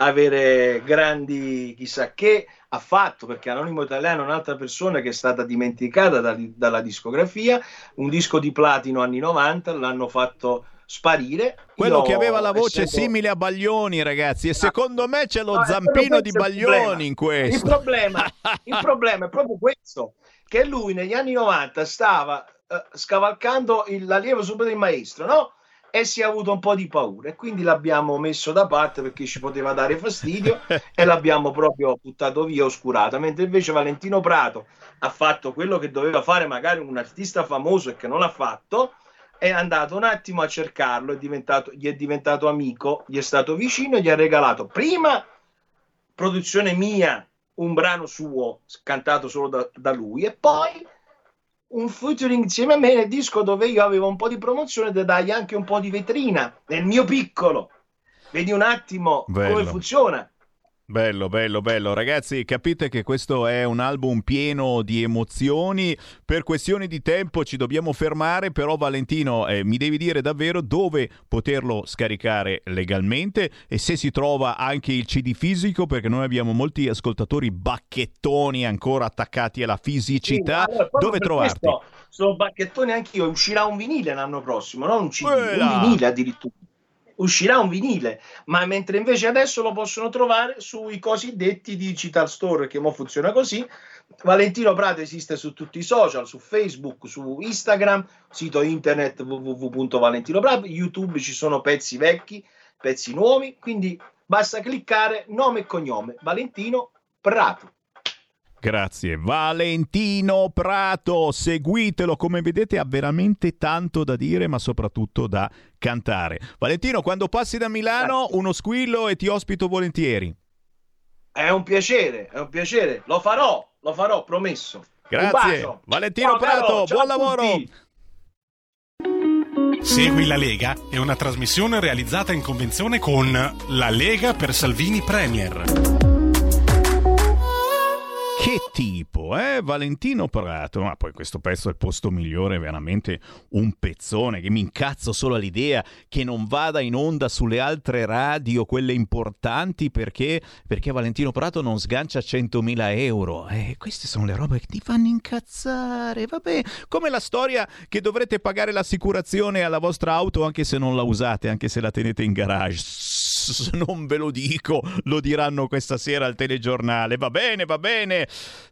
avere grandi chissà che, ha fatto, perché Anonimo Italiano è un'altra persona che è stata dimenticata da- dalla discografia, un disco di platino anni 90, l'hanno fatto sparire. Quello Io, che aveva la voce essendo- simile a Baglioni, ragazzi, e secondo me c'è lo No, zampino di il. Baglioni in Il questo. problema, il problema è proprio questo, che lui negli anni 90 stava eh, scavalcando il- l'allievo subito del maestro, no? E si è avuto un po' di paura. E quindi l'abbiamo messo da parte perché ci poteva dare fastidio e l'abbiamo proprio buttato via oscurata, mentre invece Valentino Prato ha fatto quello che doveva fare magari un artista famoso e che non l'ha fatto, è andato un attimo a cercarlo, è diventato, gli è diventato amico, gli è stato vicino gli ha regalato prima produzione mia, un brano suo cantato solo da, da lui e poi un featuring insieme a me nel disco dove io avevo un po' di promozione da dargli anche un po' di vetrina nel mio piccolo. Vedi un attimo come Bello. funziona. Bello, bello, bello. Ragazzi, capite che questo è un album pieno di emozioni. Per questioni di tempo ci dobbiamo fermare, però Valentino, eh, mi devi dire davvero dove poterlo scaricare legalmente e se si trova anche il CD fisico, perché noi abbiamo molti ascoltatori bacchettoni ancora attaccati alla fisicità. Sì, allora, dove trovarti? Sono bacchettone anch'io. Uscirà un vinile l'anno prossimo, non un CD, Quella! un vinile addirittura. Uscirà un vinile, ma mentre invece adesso lo possono trovare sui cosiddetti digital store, che mo funziona così. Valentino Prato esiste su tutti i social, su Facebook, su Instagram, sito internet www.valentinoprato, YouTube ci sono pezzi vecchi, pezzi nuovi, quindi basta cliccare nome e cognome, Valentino Prato. Grazie. Valentino Prato, seguitelo, come vedete ha veramente tanto da dire, ma soprattutto da cantare. Valentino, quando passi da Milano, uno squillo e ti ospito volentieri. È un piacere, è un piacere, lo farò, lo farò, promesso. Grazie. Valentino Ciao, caro, Prato, ciao buon lavoro. tutti. Segui la Lega è una trasmissione realizzata in convenzione con La Lega per Salvini Premier. Che tipo, eh? Valentino Prato. Ma poi questo pezzo è il posto migliore, veramente un pezzone che mi incazzo solo all'idea che non vada in onda sulle altre radio, quelle importanti, perché, perché Valentino Prato non sgancia 100.000 euro. E queste sono le robe che ti fanno incazzare. Vabbè, come la storia che dovrete pagare l'assicurazione alla vostra auto anche se non la usate, anche se la tenete in garage. Sss, Non ve lo dico, lo diranno questa sera al telegiornale. Va bene, va bene.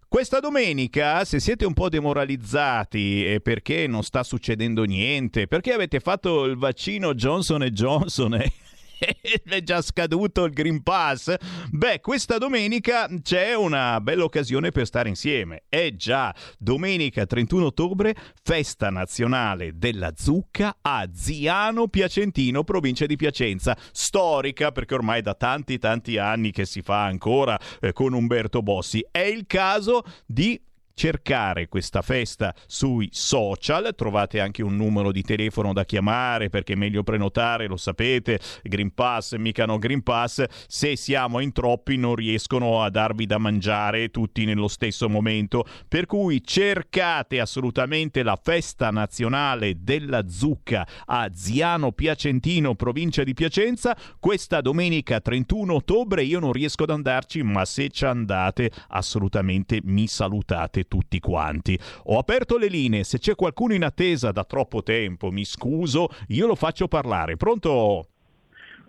Questa domenica, se siete un po' demoralizzati perché non sta succedendo niente, perché avete fatto il vaccino Johnson Johnson e è già scaduto il Green Pass, beh, questa domenica c'è una bella occasione per stare insieme. Eh già, domenica 31 ottobre, festa nazionale della zucca a Ziano Piacentino, provincia di Piacenza, storica perché ormai da tanti tanti anni che si fa ancora eh, con Umberto Bossi. È il caso di cercare questa festa sui social, trovate anche un numero di telefono da chiamare perché è meglio prenotare, lo sapete, Green Pass, mica no Green Pass, se siamo in troppi non riescono a darvi da mangiare tutti nello stesso momento, per cui cercate assolutamente la festa nazionale della zucca a Ziano Piacentino, provincia di Piacenza, questa domenica 31 ottobre io non riesco ad andarci, ma se ci andate assolutamente mi salutate tutti quanti. Ho aperto le linee, se c'è qualcuno in attesa da troppo tempo, mi scuso, io lo faccio parlare. Pronto?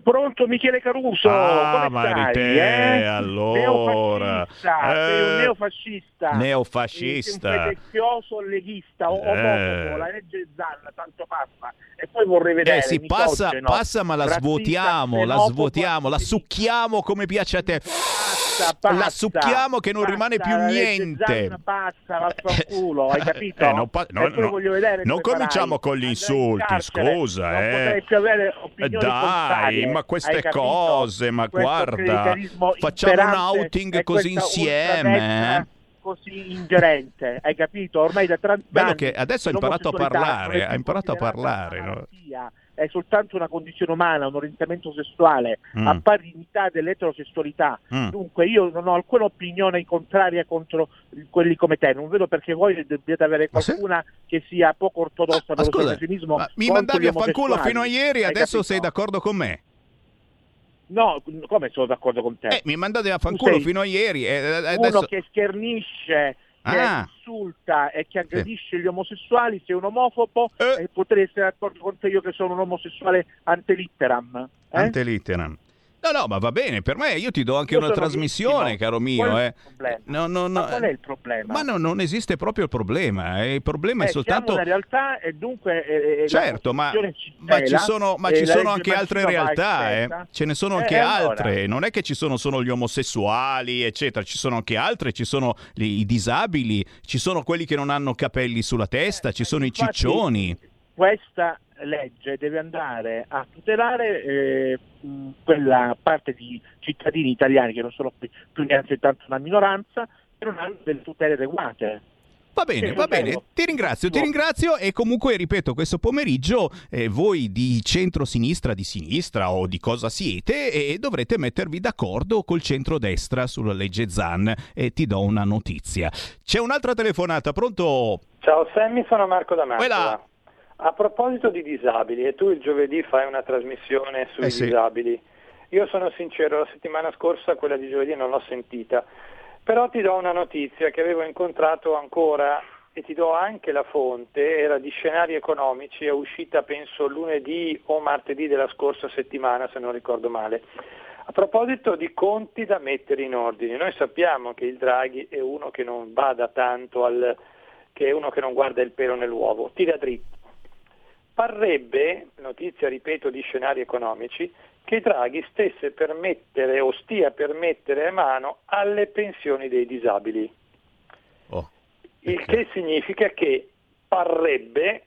Pronto Michele Caruso, Ah, come stai? te, eh? allora. Neofascista, sei un Eh, neofascista. neofascista. Un pretenzioso leghista, o Eh. la legge Zanna, tanto passa. E poi vorrei vedere Eh sì, passa, misogeno, passa, ma la razzista, svuotiamo, la svuotiamo, la succhiamo come piace a te. Basta, La succhiamo che non basta, rimane più niente. Passa, vaffanculo, hai capito? Eh, non pa- no, no, voglio vedere non cominciamo con gli insulti, carcere, scusa, eh. opinioni Dai, ma queste cose, ma Questo guarda, facciamo un outing così insieme. eh? così ingerente, hai capito? Ormai da 30 Bello anni che adesso ha imparato a parlare, ha imparato a parlare, no? È soltanto una condizione umana, un orientamento sessuale Mm. a pari dignità dell'eterosessualità. Mm. Dunque io non ho alcuna opinione contraria contro quelli come te, non vedo perché voi dobbiate avere qualcuna che sia poco ortodossa nello scusa, sessionismo ma mi mandavi a fanculo fino a ieri, adesso capito? sei d'accordo con me? No, come sono d'accordo con te? Eh, mi mandavi a fanculo fino a ieri. e Uno adesso... che schernisce, che Ah. insulta e che aggredisce gli omosessuali, sei un omofobo e potrei essere d'accordo con te io che sono un omosessuale antelitteram. Eh? Ante litteram. No, no, ma va bene, per me io ti do anche Io una trasmissione, vittimo. caro mio. Qual eh. No, no, no. Ma qual è il problema? Ma no, non esiste proprio il problema. eh. Il problema Eh, è soltanto. una realtà e dunque eh, eh, Certo, la ma, ma ci sono, ma ci la sono anche altre realtà, eh. ce ne sono anche allora? altre. Non è che ci sono solo gli omosessuali, eccetera, ci sono anche altre, ci sono i disabili, ci sono quelli che non hanno capelli sulla testa, ci sono i ciccioni. Questa legge deve andare a tutelare eh, quella parte di cittadini italiani che non sono più, più neanche tanto una minoranza che non hanno delle tutele adeguate. Va bene, va bene, ti ringrazio, ti ringrazio e comunque ripeto, questo pomeriggio eh, voi di centro-sinistra, di sinistra o di cosa siete e dovrete mettervi d'accordo col centro-destra sulla legge Zan e ti do una notizia. C'è un'altra telefonata, pronto? Ciao Sammy, sono Marco da. A proposito di disabili, e tu il giovedì fai una trasmissione sui Eh sì. disabili, io sono sincero, la settimana scorsa quella di giovedì non l'ho sentita, però ti do una notizia che avevo incontrato ancora e ti do anche la fonte, era di scenari economici, è uscita penso lunedì o martedì della scorsa settimana se non ricordo male. A proposito di conti da mettere in ordine, noi sappiamo che il Draghi è uno che non bada tanto al che è uno che non guarda il pelo nell'uovo, tira dritto. Parrebbe, notizia ripeto di scenari economici, che Draghi stesse per mettere o stia per mettere mano alle pensioni dei disabili. Il che significa che parrebbe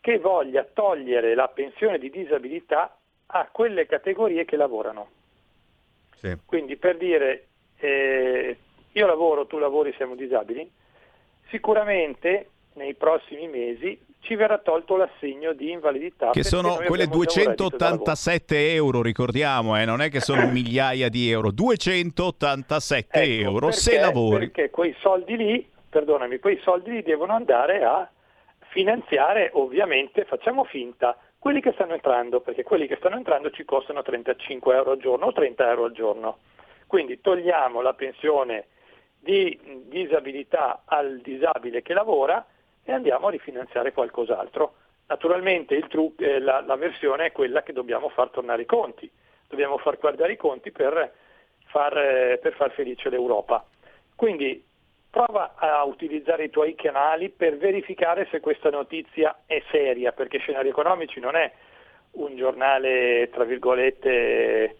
che voglia togliere la pensione di disabilità a quelle categorie che lavorano. Quindi per dire eh, io lavoro, tu lavori, siamo disabili, sicuramente nei prossimi mesi ci verrà tolto l'assegno di invalidità. Che sono quelle abbiamo già un reddito da lavoro. 287 euro, ricordiamo, eh, non è che sono migliaia di euro, 287 euro se Perché? lavori. Perché quei soldi lì, perdonami, quei soldi lì devono andare a finanziare, ovviamente, facciamo finta, quelli che stanno entrando, perché quelli che stanno entrando ci costano 35 euro al giorno o 30 euro al giorno. Quindi togliamo la pensione di disabilità al disabile che lavora e andiamo a rifinanziare qualcos'altro. Naturalmente il tru- eh, la, la versione è quella che dobbiamo far tornare i conti, dobbiamo far guardare i conti per far, eh, per far felice l'Europa. Quindi prova a utilizzare i tuoi canali per verificare se questa notizia è seria, perché Scenari Economici non è un giornale, tra virgolette,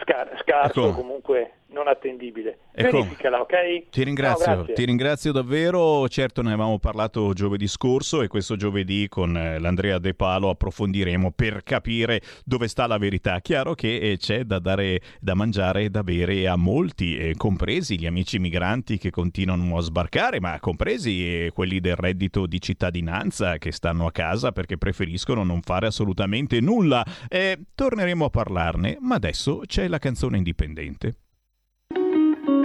scar- scarso Ecco. comunque non attendibile. Ecco. Verificala, ok? Ti ringrazio, grazie. ti ringrazio davvero. Certo, ne avevamo parlato giovedì scorso e questo giovedì con eh, l'Andrea De Palo approfondiremo per capire dove sta la verità. Chiaro che eh, c'è da dare da mangiare e da bere a molti, eh, compresi gli amici migranti che continuano a sbarcare, ma compresi eh, quelli del reddito di cittadinanza che stanno a casa perché preferiscono non fare assolutamente nulla. Eh, torneremo a parlarne, ma adesso c'è la canzone indipendente.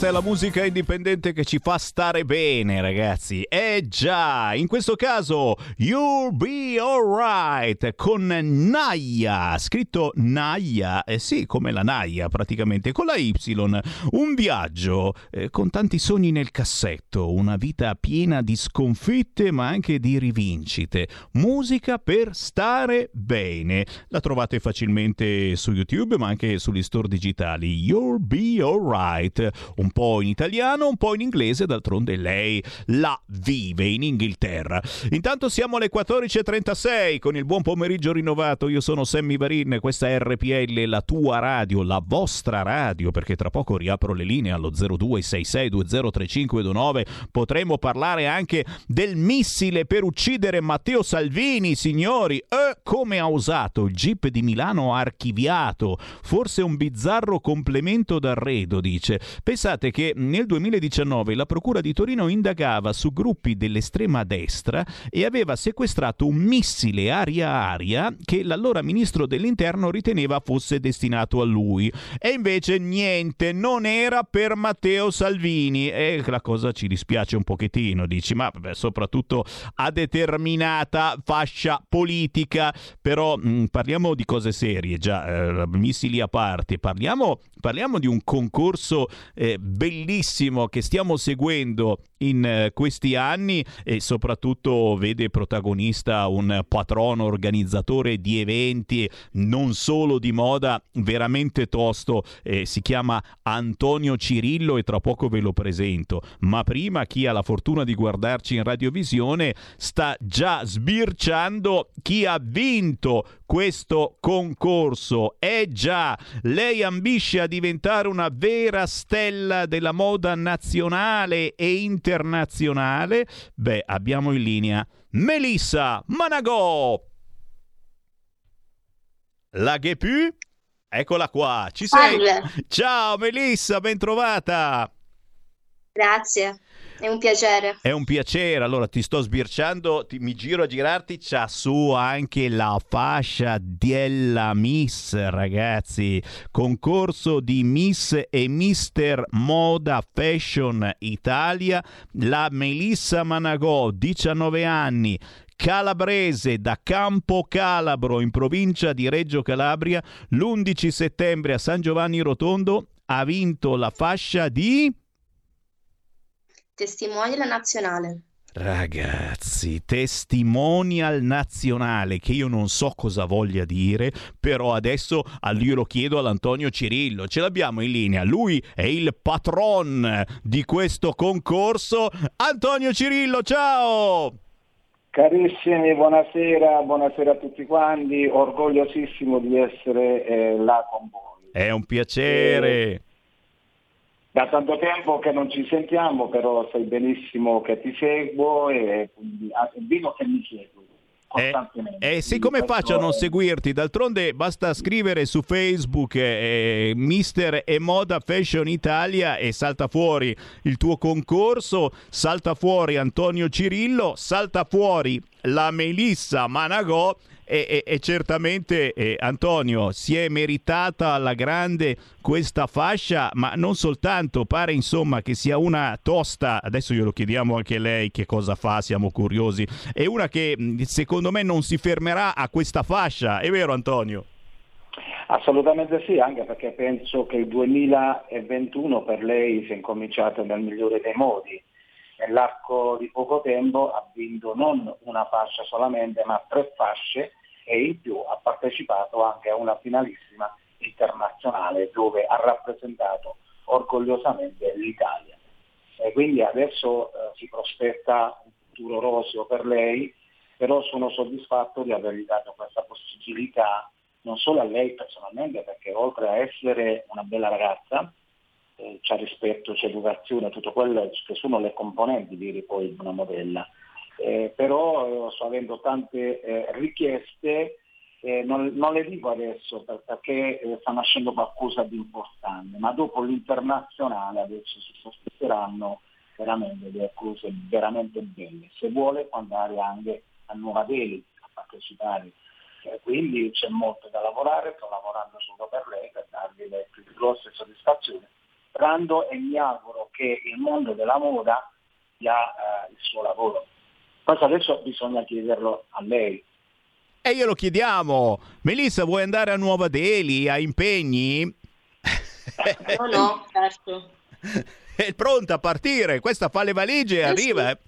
Questa è la musica indipendente che ci fa stare bene, ragazzi. Eh già, in questo caso You'll Be Alright con Naya, scritto Naya, eh sì, come la Naya praticamente, con la Y. Un viaggio eh, con tanti sogni nel cassetto, una vita piena di sconfitte ma anche di rivincite. Musica per stare bene. La trovate facilmente su YouTube ma anche sugli store digitali. You'll Be Alright un po' in italiano, un po' in inglese, d'altronde lei la vive in Inghilterra. Intanto siamo alle 14.36 con il buon pomeriggio rinnovato, io sono Sammy Varin, questa è RPL, la tua radio, la vostra radio, perché tra poco riapro le linee allo 0266203529, potremo parlare anche del missile per uccidere Matteo Salvini, signori, e come ha usato il GIP di Milano archiviato, forse un bizzarro complemento d'arredo, dice. Pensate che nel 2019 la Procura di Torino indagava su gruppi dell'estrema destra e aveva sequestrato un missile aria-aria che l'allora ministro dell'interno riteneva fosse destinato a lui. E invece niente, non era per Matteo Salvini. E la cosa ci dispiace un pochettino, dici, ma vabbè, soprattutto a determinata fascia politica. Però mh, parliamo di cose serie, già, eh, missili a parte, parliamo, parliamo di un concorso eh, bellissimo che stiamo seguendo in eh, questi anni e soprattutto vede protagonista un patrono organizzatore di eventi non solo di moda veramente tosto eh, si chiama Antonio Cirillo e tra poco ve lo presento. Ma prima chi ha la fortuna di guardarci in radiovisione sta già sbirciando chi ha vinto questo concorso. È già lei ambisce a diventare una vera stella della moda nazionale e internazionale? Beh abbiamo in linea Melissa Managò. La Ghepu eccola qua ci sei? Salve. ciao Melissa ben trovata. Grazie, è un piacere. È un piacere, allora ti sto sbirciando, ti- mi giro a girarti, c'ha su anche la fascia della Miss, ragazzi. Concorso di Miss e Mister Moda Fashion Italia, la Melissa Managò, 19 anni, calabrese da Campo Calabro in provincia di Reggio Calabria, l'11 settembre a San Giovanni Rotondo ha vinto la fascia di... Testimoni della nazionale. Ragazzi, testimonial nazionale che io non so cosa voglia dire, però adesso a- io lo chiedo all'Antonio Cirillo, ce l'abbiamo in linea, lui è il patron di questo concorso. Antonio Cirillo, ciao! Carissimi, buonasera, buonasera a tutti quanti, orgogliosissimo di essere eh, là con voi. È un piacere. Da tanto tempo che non ci sentiamo, però sai benissimo che ti seguo e quindi ah, dico che mi segui costantemente. Eh sì, come faccio a non seguirti? D'altronde basta scrivere su Facebook eh, Mister e Moda Fashion Italia e salta fuori il tuo concorso, salta fuori Antonio Cirillo, salta fuori la Melissa Managò e, e- certamente eh, Antonio si è meritata alla grande questa fascia, ma non soltanto, pare insomma che sia una tosta, adesso glielo chiediamo anche lei che cosa fa, siamo curiosi, è una che secondo me non si fermerà a questa fascia, è vero Antonio? Assolutamente sì, anche perché penso che il 2021 per lei sia incominciato nel migliore dei modi. Nell'arco di poco tempo ha vinto non una fascia solamente, ma tre fasce e in più ha partecipato anche a una finalissima internazionale dove ha rappresentato orgogliosamente l'Italia. E quindi adesso eh, si prospetta un futuro roseo per lei, però sono soddisfatto di avergli dato questa possibilità non solo a lei personalmente, perché oltre a essere una bella ragazza, eh, c'è rispetto, c'è educazione, tutto quello che sono le componenti direi poi di una modella. Eh, però eh, sto avendo tante eh, richieste, eh, non, non le dico adesso per- perché eh, sta nascendo qualcosa di importante, ma dopo l'internazionale adesso si sospetteranno veramente delle cose veramente belle. Se vuole può andare anche a Nuova Delhi a partecipare. Eh, quindi c'è molto da lavorare, sto lavorando solo per lei per dargli le più grosse soddisfazioni, sperando e mi auguro che il mondo della moda dia il suo lavoro. Questo adesso bisogna chiederlo a lei. E glielo chiediamo, Melissa vuoi andare a Nuova Delhi, a impegni? No, no, certo. È pronta a partire, questa fa le valigie e Eh, arriva. eh.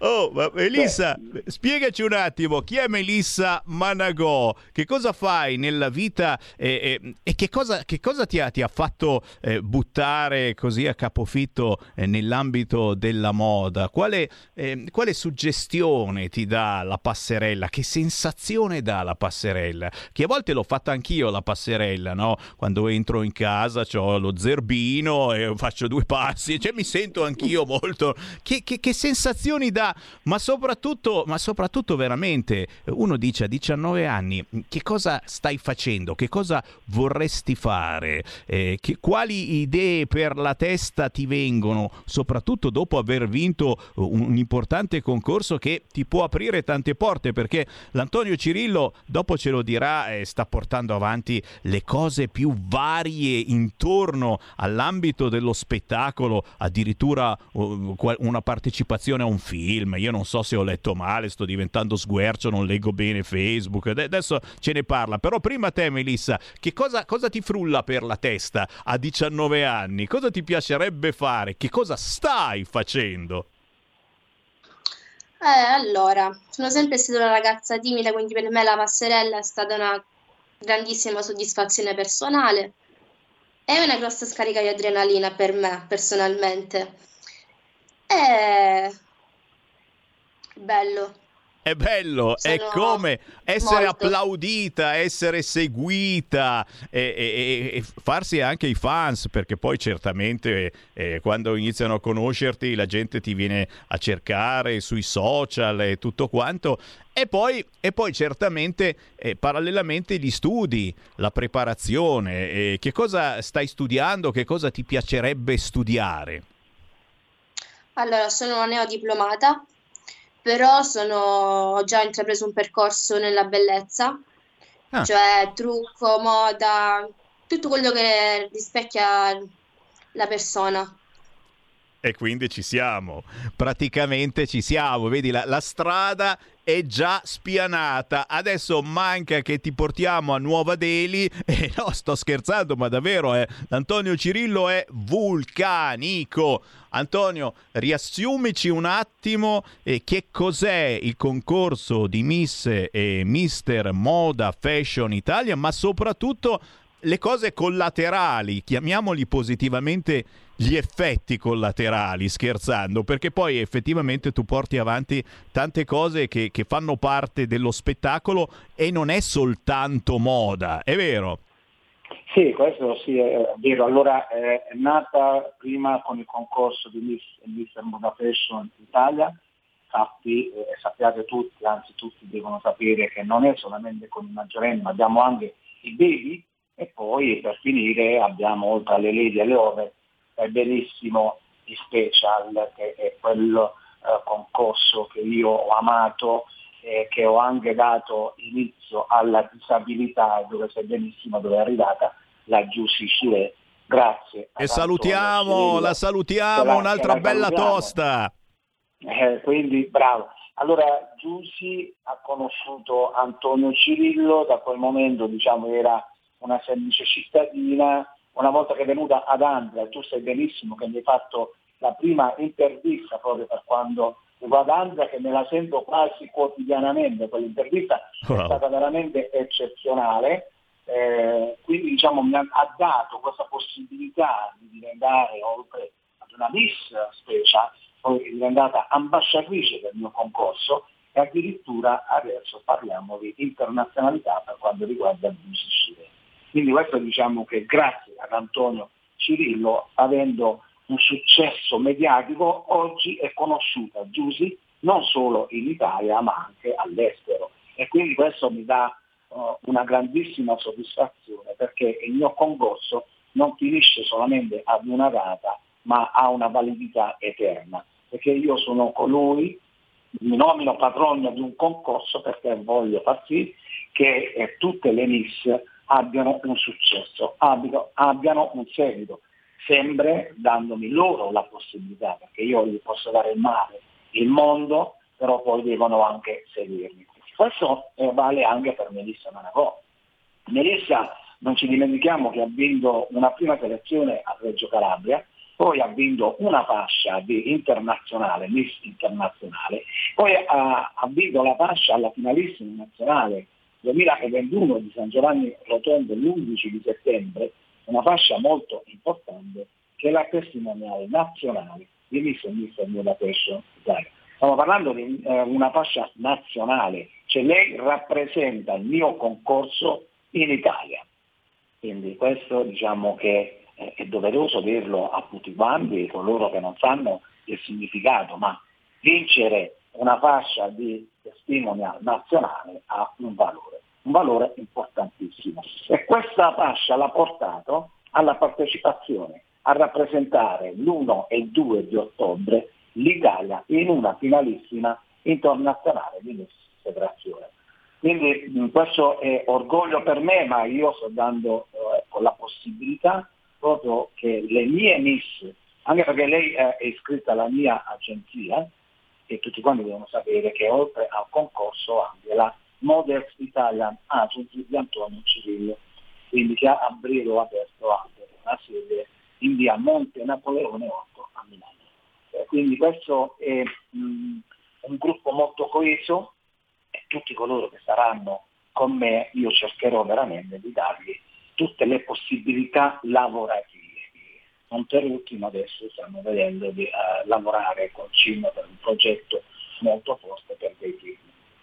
Oh, ma Melissa, spiegaci un attimo, chi è Melissa Managò? Che cosa fai nella vita e, e- e che, cosa, che cosa ti ha, ti ha fatto eh, buttare così a capofitto eh, nell'ambito della moda? Quale, eh, quale suggestione ti dà la passerella? Che sensazione dà la passerella? Che a volte l'ho fatta anch'io la passerella, no? Quando entro in casa ho lo zerbino e faccio due passi, cioè mi sento anch'io molto... Che, che- che sensazioni dà? Ma soprattutto, ma soprattutto veramente, uno dice a 19 anni, che cosa stai facendo? Che cosa vorresti fare? Eh, che- quali idee per la testa ti vengono? Soprattutto dopo aver vinto un, importante concorso che ti può aprire tante porte, perché l'Antonio Cirillo, dopo ce lo dirà, eh, sta portando avanti le cose più varie intorno all'ambito dello spettacolo, addirittura uh, una partecipazione a un film. Io non so se ho letto male, sto diventando sguercio, non leggo bene Facebook. Ade- Adesso ce ne parla. Però prima te, Melissa, che cosa, cosa ti frulla per la testa a 19 anni? Cosa ti piacerebbe fare? Che cosa stai facendo? Eh, allora, sono sempre stata una ragazza timida, quindi per me la passerella è stata una grandissima soddisfazione personale e una grossa scarica di adrenalina per me, personalmente. È bello. È bello, è Sono come essere molto. applaudita, essere seguita e, e- e farsi anche i fans, perché poi certamente eh, quando iniziano a conoscerti la gente ti viene a cercare sui social e tutto quanto. E poi, e poi certamente eh, parallelamente gli studi, la preparazione, eh, che cosa stai studiando, che cosa ti piacerebbe studiare? Allora, sono una neodiplomata, però sono, ho già intrapreso un percorso nella bellezza, Ah. cioè trucco, moda, tutto quello che rispecchia la persona. E quindi ci siamo, praticamente ci siamo, vedi la, la strada è già spianata, adesso manca che ti portiamo a Nuova Delhi. E no, sto scherzando, ma davvero eh, Antonio Cirillo è vulcanico. Antonio, riassumici un attimo eh, che cos'è il concorso di Miss e Mister Moda Fashion Italia, ma soprattutto le cose collaterali, chiamiamoli positivamente gli effetti collaterali, scherzando, perché poi effettivamente tu porti avanti tante cose che, che fanno parte dello spettacolo e non è soltanto moda, è vero? Sì, questo sì è vero. Allora eh, è nata prima con il concorso di Miss Mister Moda Fashion Italia, sappi, eh, sappiate tutti, anzi tutti devono sapere che non è solamente con i maggiorenni, ma abbiamo anche i baby e poi per finire abbiamo oltre alle lady e alle ove è benissimo i special, che è quello eh, concorso che io ho amato e che ho anche dato inizio alla disabilità, dove sai benissimo dove è arrivata la Giussi Sure. Grazie. E salutiamo, la salutiamo, la- un'altra la bella salutiamo. tosta. Eh, quindi bravo. Allora Giussi ha conosciuto Antonio Cirillo, da quel momento diciamo era una semplice cittadina, una volta che è venuta ad Andria, tu sai benissimo che mi hai fatto la prima intervista proprio per quando riguarda Andria, che me la sento quasi quotidianamente, quell'intervista è Wow. stata veramente eccezionale, eh, quindi diciamo mi ha, ha dato questa possibilità di diventare oltre ad una Miss special, poi è diventata ambasciatrice del mio concorso e addirittura adesso parliamo di internazionalità per quanto riguarda il musicile. Quindi questo diciamo che grazie ad Antonio Cirillo, avendo un successo mediatico, oggi è conosciuta Giusy non solo in Italia ma anche all'estero. E quindi questo mi dà eh, una grandissima soddisfazione perché il mio concorso non finisce solamente ad una data ma ha una validità eterna. Perché io sono colui, mi nomino patrono di un concorso perché voglio far sì che eh, tutte le Miss abbiano un successo, abbiano, abbiano un seguito, sempre dandomi loro la possibilità, perché io gli posso dare il mare, il mondo, però poi devono anche seguirmi. Questo vale anche per Melissa Managò. Melissa, non ci dimentichiamo che ha vinto una prima selezione a Reggio Calabria poi ha vinto una fascia di internazionale, Miss Internazionale, poi ha, ha vinto la fascia alla finalissima nazionale 2021 di San Giovanni Rotondo l'11 di settembre, una fascia molto importante che è la testimoniale nazionale di Miss e Miss Fashion Italia. Stiamo parlando di eh, una fascia nazionale, cioè lei rappresenta il mio concorso in Italia. Quindi questo diciamo che è doveroso dirlo a tutti quanti, coloro che non sanno il significato, ma vincere una fascia di testimonial nazionale ha un valore, un valore importantissimo. E questa fascia l'ha portato alla partecipazione a rappresentare l'1 e il 2 di ottobre l'Italia in una finalissima internazionale di Miss Federazione. Quindi mh, questo è orgoglio per me, ma io sto dando eh, ecco, la possibilità proprio che le mie Miss, anche perché lei eh, è iscritta alla mia agenzia, e tutti quanti devono sapere che oltre al concorso anche la Models Italian Agency di Antonio Cirillo, quindi che a Brido ha aperto anche una sede in via Monte Napoleone 8 a Milano. Eh, quindi questo è mh, un gruppo molto coeso e tutti coloro che saranno con me io cercherò veramente di dargli tutte le possibilità lavorative. Non per ultimo adesso stiamo vedendo di eh, lavorare con Cino per un progetto molto forte per dei film.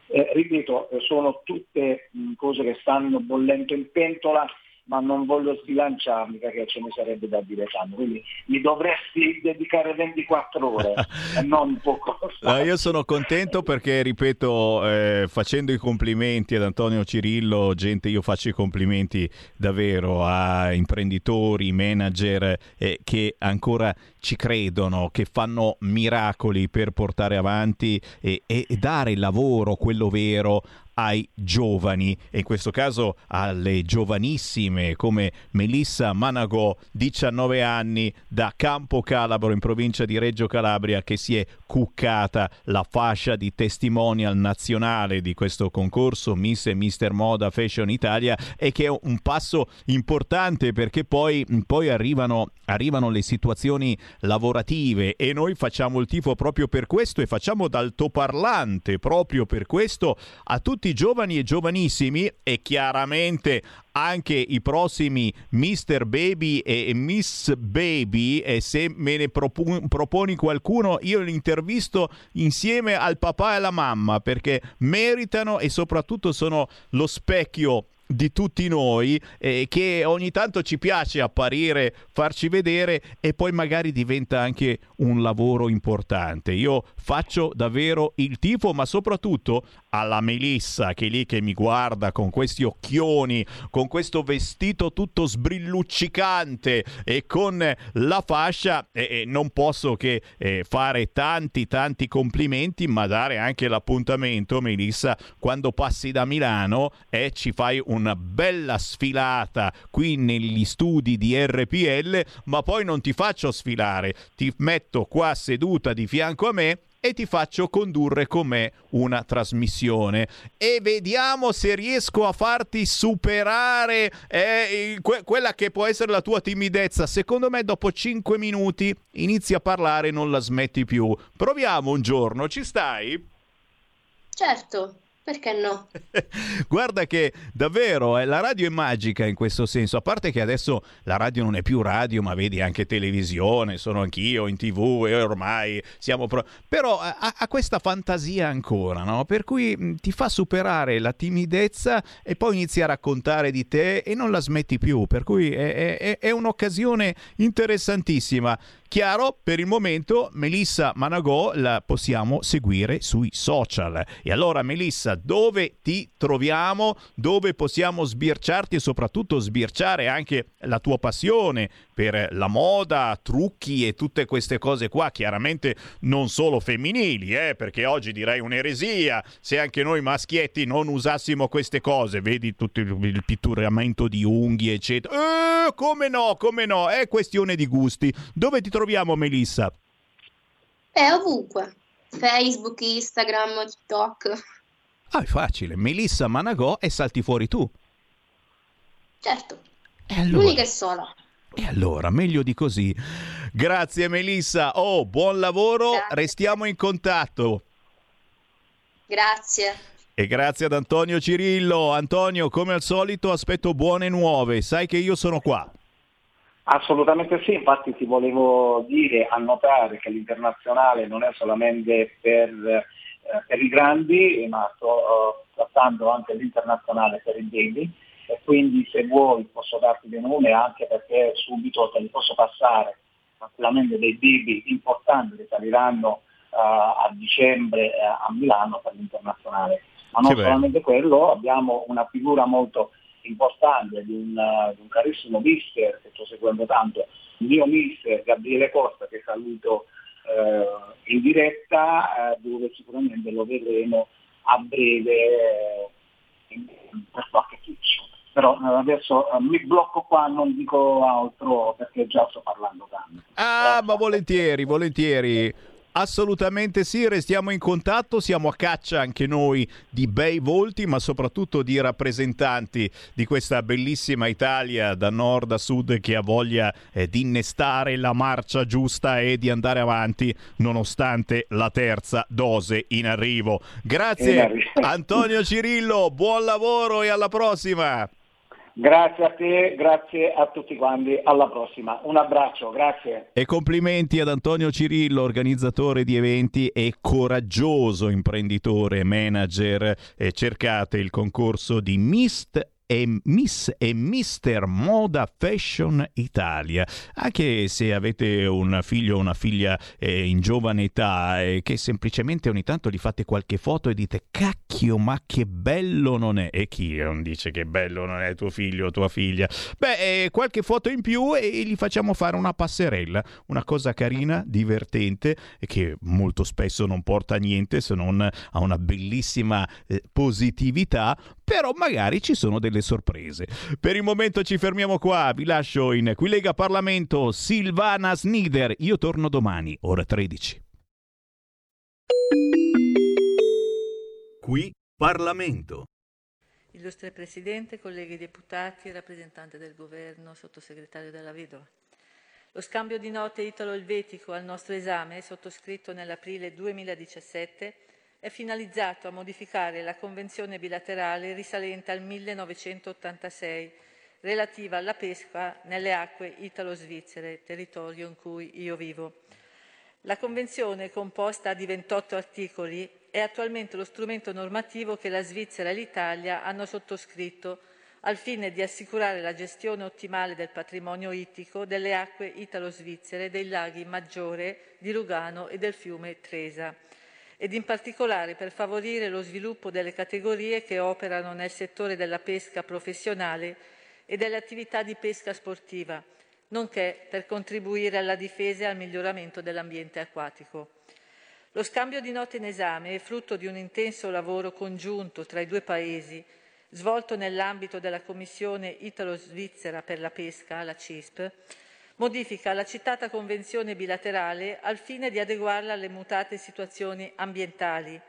Eh, ripeto, eh, sono tutte mh, cose che stanno bollendo in pentola, ma non voglio sbilanciarmi perché ce ne sarebbe da dire tanto. Quindi mi dovresti dedicare 24 ore e non poco. No, io sono contento perché, ripeto, eh, facendo i complimenti ad Antonio Cirillo, gente, io faccio i complimenti davvero a imprenditori, manager eh, che ancora ci credono, che fanno miracoli per portare avanti e, e dare lavoro, quello vero, ai giovani. E in questo caso alle giovanissime come Melissa Managò 19 anni da Campo Calabro in provincia di Reggio Calabria che si è cuccata la fascia di testimonial nazionale di questo concorso Miss e Mister Moda Fashion Italia e che è un passo importante perché poi, poi arrivano, arrivano le situazioni lavorative. E noi facciamo il tifo proprio per questo e facciamo d'altoparlante proprio per questo a tutti i giovani e giovanissimi e chiaramente anche i prossimi Mr. Baby e Miss Baby e se me ne propu- proponi qualcuno io li intervisto insieme al papà e alla mamma perché meritano e soprattutto sono lo specchio di tutti noi eh, che ogni tanto ci piace apparire, farci vedere e poi magari diventa anche un lavoro importante. Io faccio davvero il tifo, ma soprattutto alla Melissa che è lì che mi guarda con questi occhioni, con questo vestito tutto sbrilluccicante e con la fascia e, e non posso che eh, fare tanti tanti complimenti, ma dare anche l'appuntamento Melissa quando passi da Milano e ci fai una bella sfilata qui negli studi di RPL, ma poi non ti faccio sfilare, ti metto qua seduta di fianco a me e ti faccio condurre con me una trasmissione e vediamo se riesco a farti superare eh, que- quella che può essere la tua timidezza. Secondo me dopo 5 minuti inizi a parlare e non la smetti più. Proviamo un giorno, ci stai? Certo, perché no? Guarda che davvero eh, la radio è magica in questo senso, a parte che adesso la radio non è più radio, ma vedi anche televisione, sono anch'io in tv e ormai siamo... Pro... Però ha, ha questa fantasia ancora, no? Per cui mh, ti fa superare la timidezza e poi inizi a raccontare di te e non la smetti più, per cui è, è- è un'occasione interessantissima. Chiaro, per il momento Melissa Managò la possiamo seguire sui social. E allora Melissa, dove ti troviamo? Dove possiamo sbirciarti e soprattutto sbirciare anche la tua passione per la moda, trucchi e tutte queste cose qua, chiaramente non solo femminili, eh, perché oggi direi un'eresia se anche noi maschietti non usassimo queste cose, vedi tutto il, pitturamento di unghie, eccetera. Eh, come no, come no, è questione di gusti. Dove ti troviamo Melissa? È ovunque. Facebook, Instagram, TikTok. Ah, è facile, Melissa Managò e salti fuori tu. Certo. E allora? L'unica e sola. E allora, meglio di così. Grazie Melissa. Oh, buon lavoro, restiamo in contatto. Grazie. E grazie ad Antonio Cirillo. Antonio, come al solito, aspetto buone nuove. Sai che io sono qua. Assolutamente sì, infatti ti volevo dire, annotare che l'internazionale non è solamente per, eh, per i grandi, ma sto eh, trattando anche l'internazionale per i baby e quindi se vuoi posso darti dei nomi anche perché subito te li posso passare tranquillamente dei baby importanti che saliranno eh, a dicembre eh, a Milano per l'internazionale. Ma non bello. solamente quello, abbiamo una figura molto importante di un, di un carissimo mister che sto seguendo tanto, il mio mister Gabriele Costa che saluto eh, in diretta, eh, dove sicuramente lo vedremo a breve eh, per qualche piccio. Però eh, adesso eh, mi blocco qua, non dico altro perché già sto parlando tanto. Ah, ma volentieri, volentieri. Assolutamente sì, restiamo in contatto, siamo a caccia anche noi di bei volti, ma soprattutto di rappresentanti di questa bellissima Italia da nord a sud che ha voglia eh, di innestare la marcia giusta e di andare avanti nonostante la terza dose in arrivo. In Grazie arrivo. Antonio Cirillo, buon lavoro e alla prossima. Grazie a te, grazie a tutti quanti, alla prossima. Un abbraccio, grazie. E complimenti ad Antonio Cirillo, organizzatore di eventi e coraggioso imprenditore, manager. E cercate il concorso di Mist e Miss e Mister Moda Fashion Italia. Anche se avete un figlio o una figlia eh, in giovane età e che semplicemente ogni tanto gli fate qualche foto e dite cacchio ma che bello non è. E chi non dice che bello non è tuo figlio o tua figlia? Beh, eh, qualche foto in più e gli facciamo fare una passerella, una cosa carina, divertente e che molto spesso non porta a niente se non a una bellissima eh, positività, però magari ci sono delle sorprese. Per il momento ci fermiamo qua, vi lascio in Quilega Parlamento Silvana Snider. Io torno domani, ora 13. Qui Parlamento. Illustre Presidente, colleghi deputati, rappresentante del Governo, sottosegretario della Vedova. Lo scambio di note italo-elvetico al nostro esame, sottoscritto nell'aprile 2017, è finalizzato a modificare la convenzione bilaterale risalente al 1986 relativa alla pesca nelle acque italo-svizzere, territorio in cui io vivo. La Convenzione, composta di 28 articoli, è attualmente lo strumento normativo che la Svizzera e l'Italia hanno sottoscritto al fine di assicurare la gestione ottimale del patrimonio ittico delle acque italo-svizzere dei laghi Maggiore, di Lugano e del fiume Tresa ed in particolare per favorire lo sviluppo delle categorie che operano nel settore della pesca professionale e delle attività di pesca sportiva, nonché per contribuire alla difesa e al miglioramento dell'ambiente acquatico. Lo scambio di note in esame è frutto di un intenso lavoro congiunto tra i due Paesi, svolto nell'ambito della Commissione Italo-Svizzera per la pesca, la CISP, modifica la citata convenzione bilaterale al fine di adeguarla alle mutate situazioni ambientali,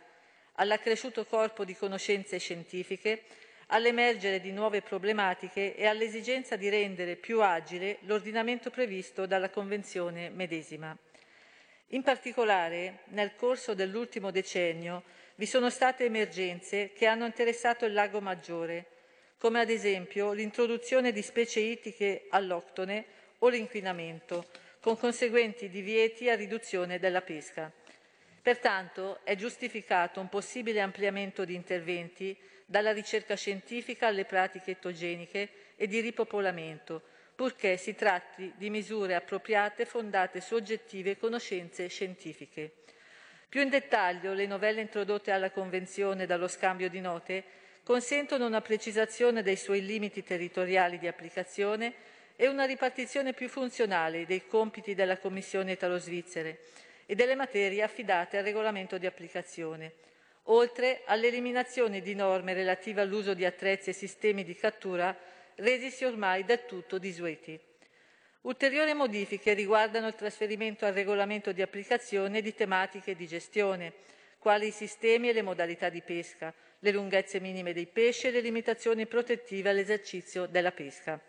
all'accresciuto corpo di conoscenze scientifiche, all'emergere di nuove problematiche e all'esigenza di rendere più agile l'ordinamento previsto dalla Convenzione medesima. In particolare, nel corso dell'ultimo decennio vi sono state emergenze che hanno interessato il lago Maggiore, come ad esempio l'introduzione di specie ittiche alloctone o l'inquinamento, con conseguenti divieti a riduzione della pesca. Pertanto è giustificato un possibile ampliamento di interventi dalla ricerca scientifica alle pratiche etogeniche e di ripopolamento, purché si tratti di misure appropriate fondate su oggettive conoscenze scientifiche. Più in dettaglio, le novelle introdotte alla Convenzione dallo scambio di note consentono una precisazione dei suoi limiti territoriali di applicazione e una ripartizione più funzionale dei compiti della Commissione italo-svizzere e delle materie affidate al regolamento di applicazione, oltre all'eliminazione di norme relative all'uso di attrezzi e sistemi di cattura resisi ormai del tutto disueti. Ulteriori modifiche riguardano il trasferimento al regolamento di applicazione di tematiche di gestione, quali i sistemi e le modalità di pesca, le lunghezze minime dei pesci e le limitazioni protettive all'esercizio della pesca.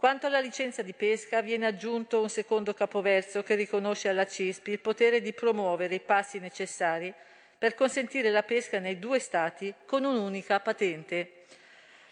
Quanto alla licenza di pesca, viene aggiunto un secondo capoverso che riconosce alla CISPI il potere di promuovere i passi necessari per consentire la pesca nei due Stati con un'unica patente.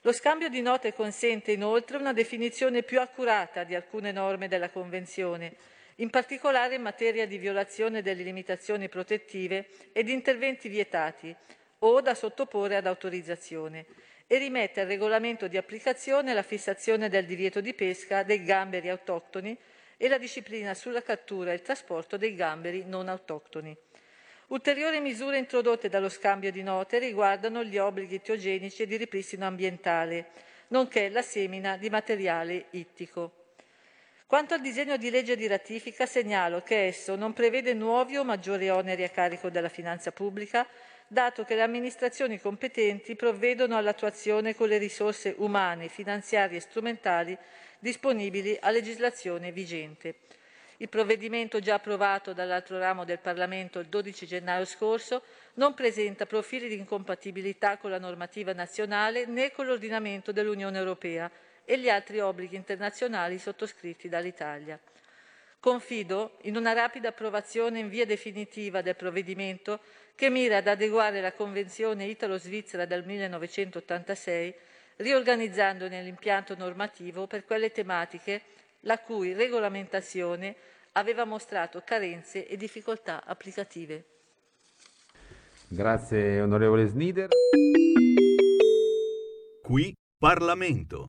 Lo scambio di note consente inoltre una definizione più accurata di alcune norme della Convenzione, in particolare in materia di violazione delle limitazioni protettive e di interventi vietati o da sottoporre ad autorizzazione e rimette al regolamento di applicazione la fissazione del divieto di pesca dei gamberi autoctoni e la disciplina sulla cattura e il trasporto dei gamberi non autoctoni. Ulteriori misure introdotte dallo scambio di note riguardano gli obblighi teogenici e di ripristino ambientale, nonché la semina di materiale ittico. Quanto al disegno di legge di ratifica, segnalo che esso non prevede nuovi o maggiori oneri a carico della finanza pubblica, dato che le amministrazioni competenti provvedono all'attuazione con le risorse umane, finanziarie e strumentali disponibili a legislazione vigente. Il provvedimento già approvato dall'altro ramo del Parlamento il 12 gennaio scorso non presenta profili di incompatibilità con la normativa nazionale né con l'ordinamento dell'Unione Europea e gli altri obblighi internazionali sottoscritti dall'Italia. Confido in una rapida approvazione in via definitiva del provvedimento che mira ad adeguare la Convenzione italo-svizzera del 1986, riorganizzandone l'impianto normativo per quelle tematiche la cui regolamentazione aveva mostrato carenze e difficoltà applicative. Grazie onorevole Snider. Qui Parlamento.